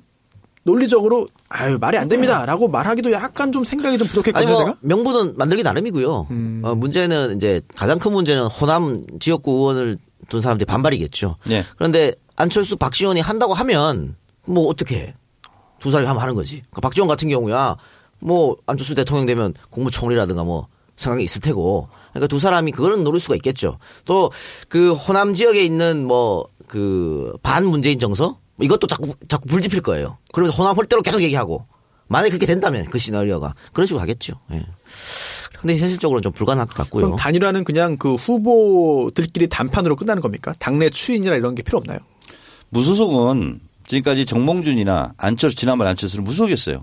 논리적으로 아유 말이 안 됩니다라고 말하기도 약간 좀 생각이 좀 부족했거든요. 뭐 제가. 명분은 만들기 나름이고요. 음. 어, 문제는 이제 가장 큰 문제는 호남 지역구 의원을 둔 사람들이 반발이겠죠. 네. 그런데 안철수 박지원이 한다고 하면 뭐 어떻게 해? 두 사람이 하면 하는 거지. 그 박지원 같은 경우야 뭐 안철수 대통령 되면 국무총리라든가 뭐 생각이 있을 테고. 그러니까 두 사람이 그거는 노릴 수가 있겠죠. 또 그 호남 지역에 있는 뭐 그 반 문재인 정서 이것도 자꾸 자꾸 불지필 거예요. 그러면서 호남 홀대로 계속 얘기하고 만약에 그렇게 된다면 그 시나리오가 그런 식으로 가겠죠. 예. 근데 현실적으로는 좀 불가능할 것 같고요. 그럼 단일화는 그냥 그 후보들끼리 단판으로 끝나는 겁니까? 당내 추인이나 이런 게 필요 없나요? 무소속은 지금까지 정몽준이나 안철수 지난번 안철수는 무소속이었어요.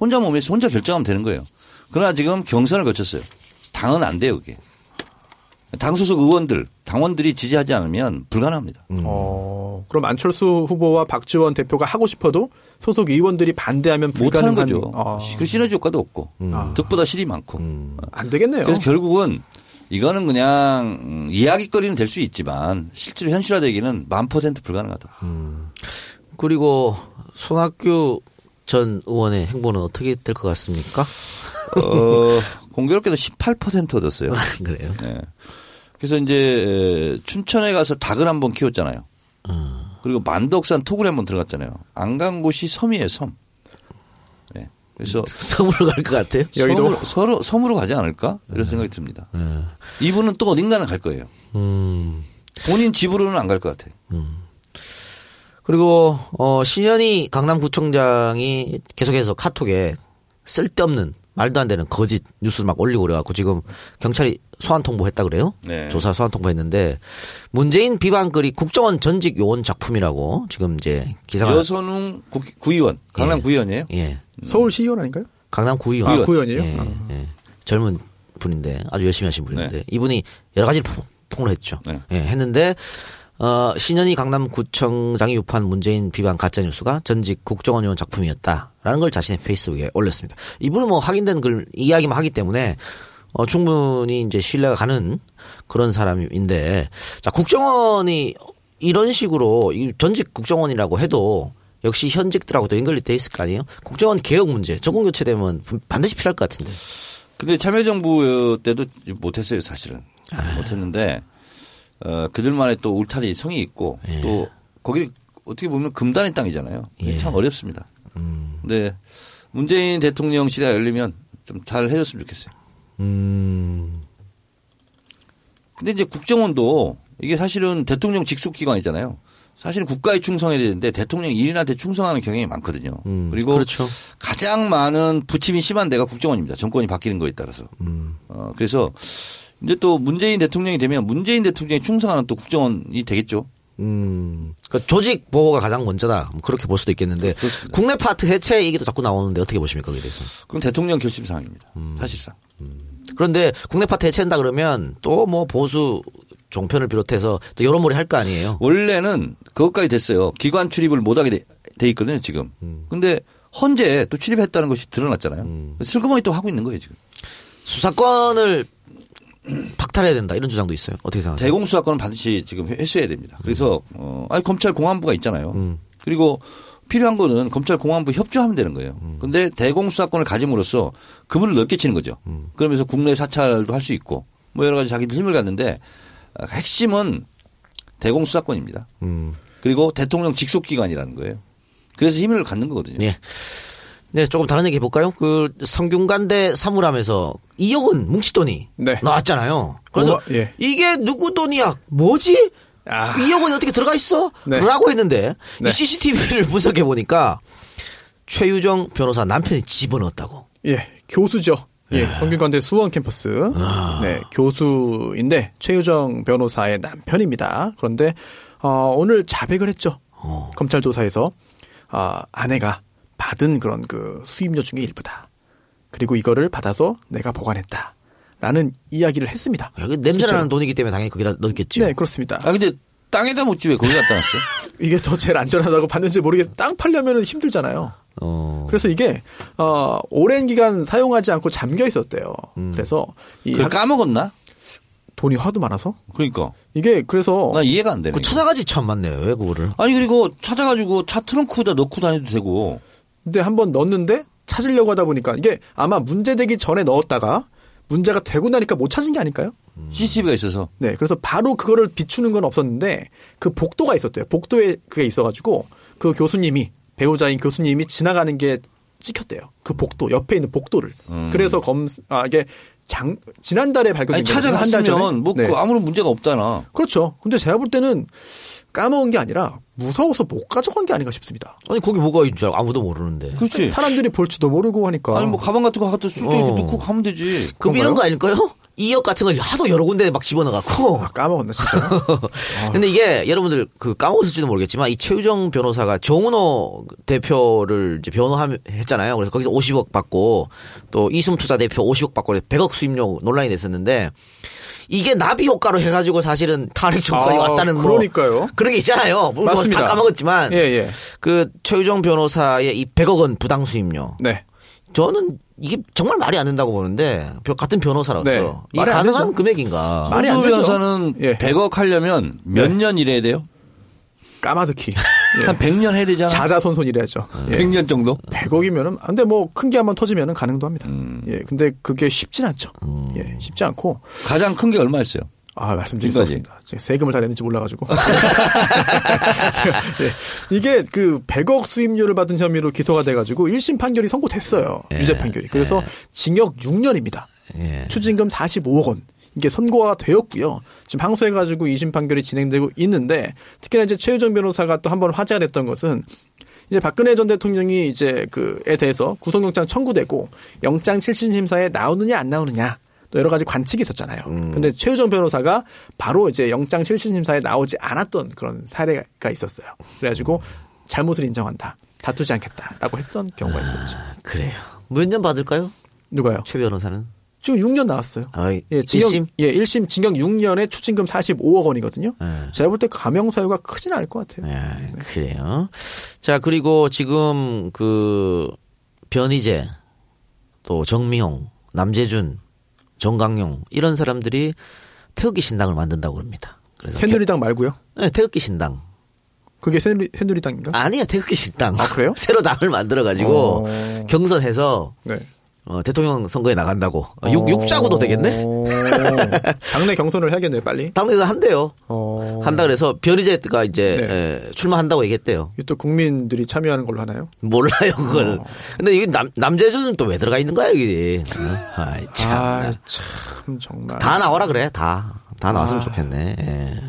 혼자 몸에서 혼자 결정하면 되는 거예요. 그러나 지금 경선을 거쳤어요. 당은 안 돼요, 그게. 당 소속 의원들, 당원들이 지지하지 않으면 불가능합니다. 어, 그럼 안철수 후보와 박지원 대표가 하고 싶어도 소속 의원들이 반대하면 못하는 불가능한 거죠. 아, 그 시너지 효과도 없고 득보다 실이 많고. 안 되겠네요. 그래서 결국은 이거는 그냥 음, 이야기거리는 될 수 있지만 실제로 현실화되기는 만 퍼센트 불가능하다. 그리고 손학규 전 의원의 행보는 어떻게 될 것 같습니까? 어, 공교롭게도 18% 얻었어요. 그래요. 네. 그래서 이제 춘천에 가서 닭을 한번 키웠잖아요. 그리고 만덕산 토굴에 한번 들어갔잖아요. 안 간 곳이 섬이에요, 섬. 네. 그래서 [laughs] 섬으로 갈 것 같아요. 섬으로, 서로, 섬으로 가지 않을까? 이런 생각이 듭니다. 이분은 또 어딘가는 갈 거예요. 음. 본인 집으로는 안 갈 것 같아요. 그리고 어 신현희 강남구청장이 계속해서 카톡에 쓸데없는 말도 안 되는 거짓 뉴스를 막 올리고 그래갖고 지금 경찰이 소환 통보했다 그래요? 네. 조사 소환 통보했는데 문재인 비방 글이 국정원 전직 요원 작품이라고 지금 이제 기사가 여선웅 구, 구의원, 강남 예. 구의원이에요. 예 서울시의원 아닌가요? 강남 구의원 아, 구의원이에요? 예, 아. 예. 젊은 분인데 아주 열심히 하신 분인데 네. 이분이 여러 가지를 폭- 폭로했죠. 네. 예, 했는데 어, 신현희 강남구청장이 유포한 문재인 비방 가짜 뉴스가 전직 국정원 요원 작품이었다라는 걸 자신의 페이스북에 올렸습니다. 이분은 뭐 확인된 글 이야기만 하기 때문에 어, 충분히 이제 신뢰가 가는 그런 사람인데 자 국정원이 이런 식으로 이 전직 국정원이라고 해도 역시 현직들하고도 연결이 돼 있을 거 아니에요? 국정원 개혁 문제, 정권 교체되면 반드시 필요할 것 같은데. 근데 참여정부 때도 못했어요, 사실은. 아. 못했는데, 어, 그들만의 또 울타리 성이 있고, 예. 또, 거기 어떻게 보면 금단의 땅이잖아요. 예. 참 어렵습니다. 음. 근데 문재인 대통령 시대가 열리면 좀 잘 해줬으면 좋겠어요. 음. 근데 이제 국정원도 이게 사실은 대통령 직속 기관이잖아요. 사실 국가에 충성해야 되는데 대통령 일인한테 충성하는 경향이 많거든요. 음, 그리고 그렇죠. 가장 많은 부침이 심한 데가 국정원입니다. 정권이 바뀌는 거에 따라서. 음. 어, 그래서 이제 또 문재인 대통령이 되면 문재인 대통령이 충성하는 또 국정원이 되겠죠. 음. 그러니까 조직 보호가 가장 먼저다. 뭐 그렇게 볼 수도 있겠는데 그렇습니다. 국내 파트 해체 얘기도 자꾸 나오는데 어떻게 보십니까 거기에 대해서? 그건 대통령 결심 사항입니다. 음. 사실상. 그런데 국내 파트 해체한다 그러면 또 뭐 보수 종편을 비롯해서 또 여론몰이 할 거 아니에요. 원래는 그것까지 됐어요. 기관 출입을 못하게 돼, 돼 있거든요, 지금. 근데 헌재 또 출입했다는 것이 드러났잖아요. 슬그머니 또 하고 있는 거예요, 지금. 수사권을 [clears throat] 박탈해야 된다 이런 주장도 있어요. 어떻게 생각하세요? 대공수사권은 반드시 지금 회수해야 됩니다. 그래서 어, 아니 검찰 공안부가 있잖아요. 음. 그리고 필요한 거는 검찰 공안부 협조하면 되는 거예요. 음. 근데 대공수사권을 가짐으로써 그물을 넓게 치는 거죠. 음. 그러면서 국내 사찰도 할 수 있고 뭐 여러 가지 자기들 힘을 갖는데 어, 핵심은 대공수사권입니다. 음. 그리고 대통령 직속기관이라는 거예요. 그래서 힘을 갖는 거거든요. 예. 네, 조금 다른 얘기 해볼까요? 그 성균관대 사물함에서 2억 원 뭉치돈이 네. 나왔잖아요. 그래서 우와, 예. 이게 누구 돈이야? 뭐지? 아. 2억 원이 어떻게 들어가 있어? 네. 라고 했는데 네. 이 CCTV를 [laughs] 분석해 보니까 최유정 변호사 남편이 집어넣었다고. 예, 교수죠. 예, 성균관대 수원 캠퍼스. 네, 교수인데 최유정 변호사의 남편입니다. 그런데 어, 오늘 자백을 했죠. 검찰 조사에서 아, 아내가 받은 그런 그 수임료 중에 일부다. 그리고 이거를 받아서 내가 보관했다. 라는 이야기를 했습니다. 여기 냄새 실제로. 나는 돈이기 때문에 당연히 거기다 넣었겠죠. 네, 그렇습니다. 아 근데 땅에다 못 집에 거기 갖다 놨어요. [laughs] 이게 더 제일 안전하다고 봤는지 모르겠. 땅 팔려면 힘들잖아요. 어. 그래서 이게 어 오랜 기간 사용하지 않고 잠겨 있었대요. 그래서 이 그걸 학- 까먹었나? 돈이 하도 많아서 그러니까 이게 그래서 나 이해가 안 되네. 그 찾아가지 참 많네요. 왜 그거를? 아니 그리고 찾아가지고 차 트렁크에다 넣고 다녀도 되고 근데 한번 넣었는데 찾으려고 하다 보니까 이게 아마 문제되기 전에 넣었다가 문제가 되고 나니까 못 찾은 게 아닐까요? CCTV가 있어서 네, 그래서 바로 그거를 비추는 건 없었는데 그 복도가 있었대요. 복도에 그게 있어가지고 그 교수님이 배우자인 교수님이 지나가는 게 찍혔대요. 그 복도 옆에 있는 복도를. 그래서 검 아 이게 장 지난달에 발견된 거거든요. 한달 전에. 찾아갔으면 뭐 네. 그 아무런 문제가 없잖아. 그렇죠. 근데 제가 볼 때는 까먹은 게 아니라 무서워서 못 가져간 게 아닌가 싶습니다. 아니 거기 뭐가 있는 줄 알고 아무도 모르는데. 그렇지. 사람들이 볼지도 모르고 하니까. 아니 뭐 가방 같은 거 갖다 쑥 이렇게 어. 넣고 가면 되지. 그 이런 거 아닐까요? 2억 같은 걸 하도 여러 군데 막 집어넣어갖고. 아, 까먹었네, 진짜. [laughs] 근데 이게 여러분들 그 까먹었을지도 모르겠지만 이 최유정 변호사가 정은호 대표를 이제 변호했잖아요. 그래서 거기서 50억 받고 또 이숨 투자 대표 50억 받고 100억 수임료 논란이 됐었는데 이게 나비 효과로 해가지고 사실은 탄핵 정권이 아, 왔다는 뭐 그러니까요. 그런 게 있잖아요. 물론 맞습니다. 다 까먹었지만 예, 예. 그 최유정 변호사의 이 100억 원 부당 수임료 네. 저는 이게 정말 말이 안 된다고 보는데 같은 변호사로서 네. 이게 가능한. 금액인가? 말이 안 되죠. 변호사는 예. 100억 하려면 몇 네. 년 일해야 돼요? 까마득히. 한 100년 해야 되잖아. 자자손손이래야죠. 예. 100년 정도? 100억이면은, 근데 뭐, 큰 게 한번 터지면은 가능도 합니다. 음. 예. 근데 그게 쉽진 않죠. 예. 쉽지 않고, 가장 큰 게 얼마였어요? 아, 말씀드릴 수 지금까지. 없습니다. 제가 세금을 다 내는지 몰라가지고. [laughs] 예. 이게 그 100억 수임료를 받은 혐의로 기소가 돼가지고 1심 판결이 선고됐어요. 유죄 판결이. 그래서 징역 6년입니다. 예. 추징금 45억 원. 이게 선고가 되었고요. 지금 항소해가지고 2심 판결이 진행되고 있는데 특히나 이제 최유정 변호사가 또 한 번 화제가 됐던 것은 이제 박근혜 전 대통령이 이제 그에 대해서 구속영장 청구되고 영장 7심 심사에 나오느냐 안 나오느냐 또 여러 가지 관측이 있었잖아요. 근데 최유정 변호사가 바로 이제 영장 7심 심사에 나오지 않았던 그런 사례가 있었어요. 그래가지고 잘못을 인정한다. 다투지 않겠다라고 했던 경우가 있었죠. 그래요. 몇 년 받을까요? 누가요? 최 변호사는? 지금 6년 나왔어요. 아, 예, 징역, 1심? 예, 1심 징역 6년에 추징금 45억 원이거든요. 네. 제가 볼 때 감형 사유가 크진 않을 것 같아요. 예, 그래요. 자, 그리고 지금 그 변희재, 또 정미용, 남재준, 정강용 이런 사람들이 태극기 신당을 만든다고 합니다. 그래서 새누리당 말고요. 겨- 네, 태극기 신당. 그게 새누리, 새누리당인가? 아니야, 태극기 신당. 아, 그래요? [laughs] 새로 당을 만들어 가지고 어. 경선해서 네. 어, 대통령 선거에 나간다고. 어, 육, 육자구도 되겠네? 어, 당내 경선을 해야겠네요, 빨리. 당내에서 한대요. 어. 한다 그래서 변희재가 이제 네. 에, 출마한다고 얘기했대요. 이게 또 국민들이 참여하는 걸로 하나요? 몰라요, 그걸. 어. 근데 이게 남, 남재준은 또 왜 들어가 있는 거야, 이게. 어? 아이, 참. 아, 참, 정말. 다 나오라 그래, 다. 다 나왔으면 아. 좋겠네. 예.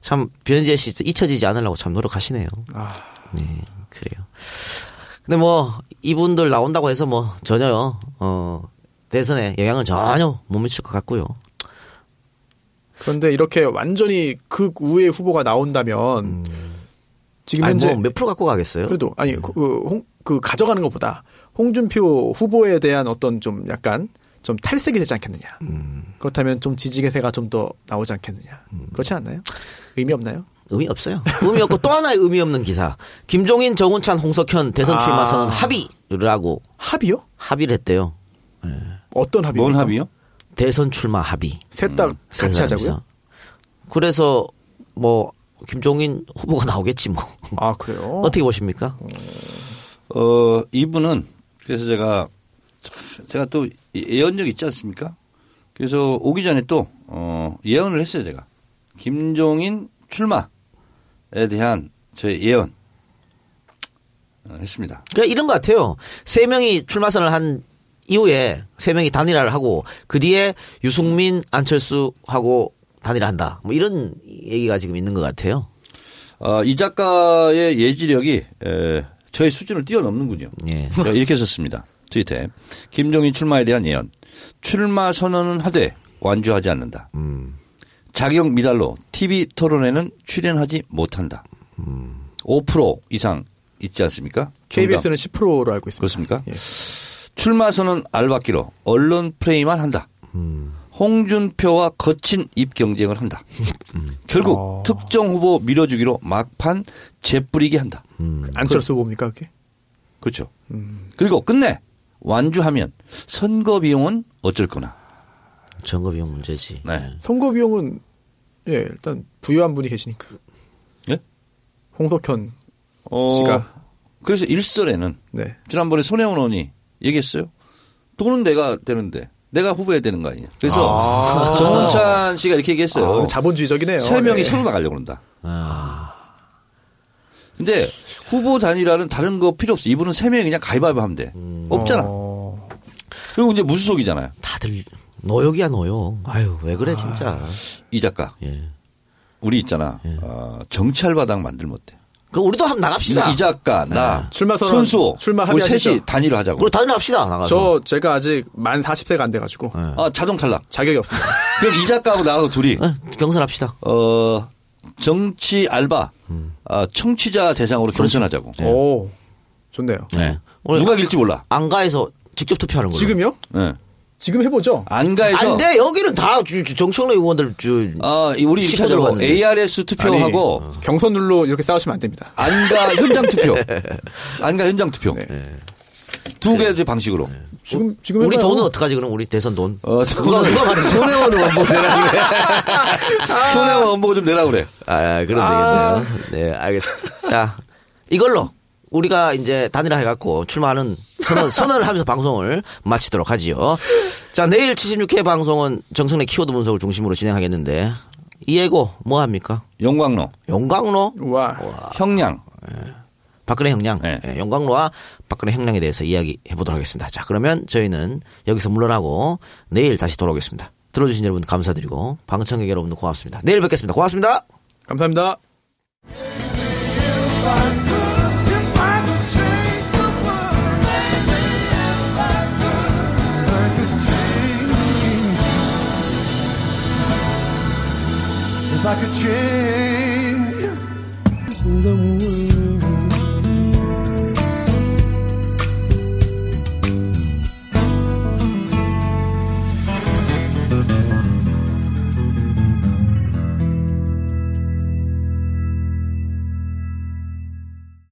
참, 변희재 씨 잊혀지지 않으려고 참 노력하시네요. 아, 네, 그래요. 근데 뭐, 이분들 나온다고 해서 뭐, 전혀요, 어, 대선에 영향을 전혀 못 미칠 것 같고요. 그런데 이렇게 완전히 극 우의 후보가 나온다면 지금 아니, 현재 뭐, 몇 프로 갖고 가겠어요? 그래도 아니 그, 홍, 그 가져가는 것보다 홍준표 후보에 대한 어떤 좀 약간 좀 탈색이 되지 않겠느냐. 그렇다면 좀 지지계세가 좀 더 나오지 않겠느냐. 그렇지 않나요? 의미 없나요? 의미 없어요. 의미 없고 또 하나의 의미 없는 기사. 김종인, 정운찬, 홍석현 대선 출마 아. 선언 합의를 하고 합의요? 합의를 했대요. 어떤 합의? 뭔 합의요? 대선 출마 합의. 셋다 세 같이 하자고요? 그래서 뭐 김종인 후보가 나오겠지 뭐. 아 그래요? 어떻게 보십니까? 어, 이분은 그래서 제가 제가 또 예언력 있지 않습니까? 그래서 오기 전에 또 어, 예언을 했어요, 제가. 김종인 출마에 대한 저의 예언 어, 했습니다. 그러니까 이런 것 같아요. 세 명이 출마 선언을 한 이후에 세 명이 단일화를 하고 그 뒤에 유승민, 안철수하고 단일화한다. 뭐 이런 얘기가 지금 있는 것 같아요. 어, 이 작가의 예지력이 에, 저의 수준을 뛰어넘는군요. 예. 이렇게 썼습니다. 트위터에. 김종인 출마에 대한 예언. 출마 선언은 하되 완주하지 않는다. 자격 미달로 TV 토론에는 출연하지 못한다. 5% 이상 있지 않습니까? KBS는 10%로 알고 있습니다. 그렇습니까? 예. 출마 선언 알박기로 언론 프레이만 한다. 홍준표와 거친 입 경쟁을 한다. 결국 어. 특정 후보 밀어주기로 막판 재뿌리게 한다. 안철수 후보입니까 그게? 그렇죠. 그리고 끝내 완주하면 선거 비용은 어쩔 거나. 선거 비용 문제지. 네. 선거 비용은 예 일단 부유한 분이 계시니까 예? 홍석현 어, 씨가 그래서 일설에는 네 지난번에 손혜원 의원이 얘기했어요. 돈은 내가 되는데 내가 후보해야 되는 거 아니냐. 그래서 [laughs] 정원찬 씨가 이렇게 얘기했어요. 아, 자본주의적이네요. 세 명이 네. 서로 나가려고 그런다. 근데 후보 단일화는 다른 거 필요 없어. 이분은 세 명이 그냥 가위바위보 하면 돼. 없잖아. 어, 그리고 이제 무소속이잖아요. 다들 노역이야 노역. 아유 왜 그래 진짜. 이 작가. 예. 우리 있잖아. 어, 정치알바당 만들면 어때? 그 우리도 한번 나갑시다. 이 작가, 나, 출마 선언, 손수, 출마 우리? 셋이 단일을 하자고. 그리고 다른 합시다 나가서. 저 제가 아직 만 40세가 안 돼 가지고 아, 자동 탈락. 자격이 없습니다. [laughs] 그럼 이 작가하고 나하고 둘이 네, 경선합시다. 어 정치 알바 아, 청취자 대상으로 경선하자고. 오 좋네요. 네. 누가 길지 몰라. 안가에서 직접 투표하는 거예요. 지금요? 예. 지금 해보죠. 안가에서 안 돼. 여기는 다 정청래 의원들 주 아, 이 우리. 봤는데. ARS 투표하고 아니, 경선 룰로 이렇게 싸우시면 안 됩니다. 안가 현장 투표. [laughs] 안가 현장 투표. 네. 두 개의 방식으로. 지금 지금 우리 해봐요. 돈은 어떡하지 그럼 우리 대선 돈? 어, 누가 누가 말했어? 손해원 원보 내라 그래. 손해원 원보 좀 내라 그래. 아, 그럼 되겠네요. 네, 알겠습니다. 자, 이걸로 우리가 이제 단일화 해갖고 출마하는 선언, 선언을 하면서 방송을 마치도록 하지요. 자, 내일 76회 방송은 정성래 키워드 분석을 중심으로 진행하겠는데, 이 예고 뭐 합니까? 용광로, 용광로, 와. 형량. 박근혜 형량, 네. 예, 용광로와 박근혜 형량에 대해서 이야기해 보도록 하겠습니다. 자, 그러면 저희는 여기서 물러나고 내일 다시 돌아오겠습니다. 들어주신 여러분 감사드리고 방청객 여러분도 고맙습니다. 내일 뵙겠습니다. 고맙습니다. 감사합니다. If I could change the world.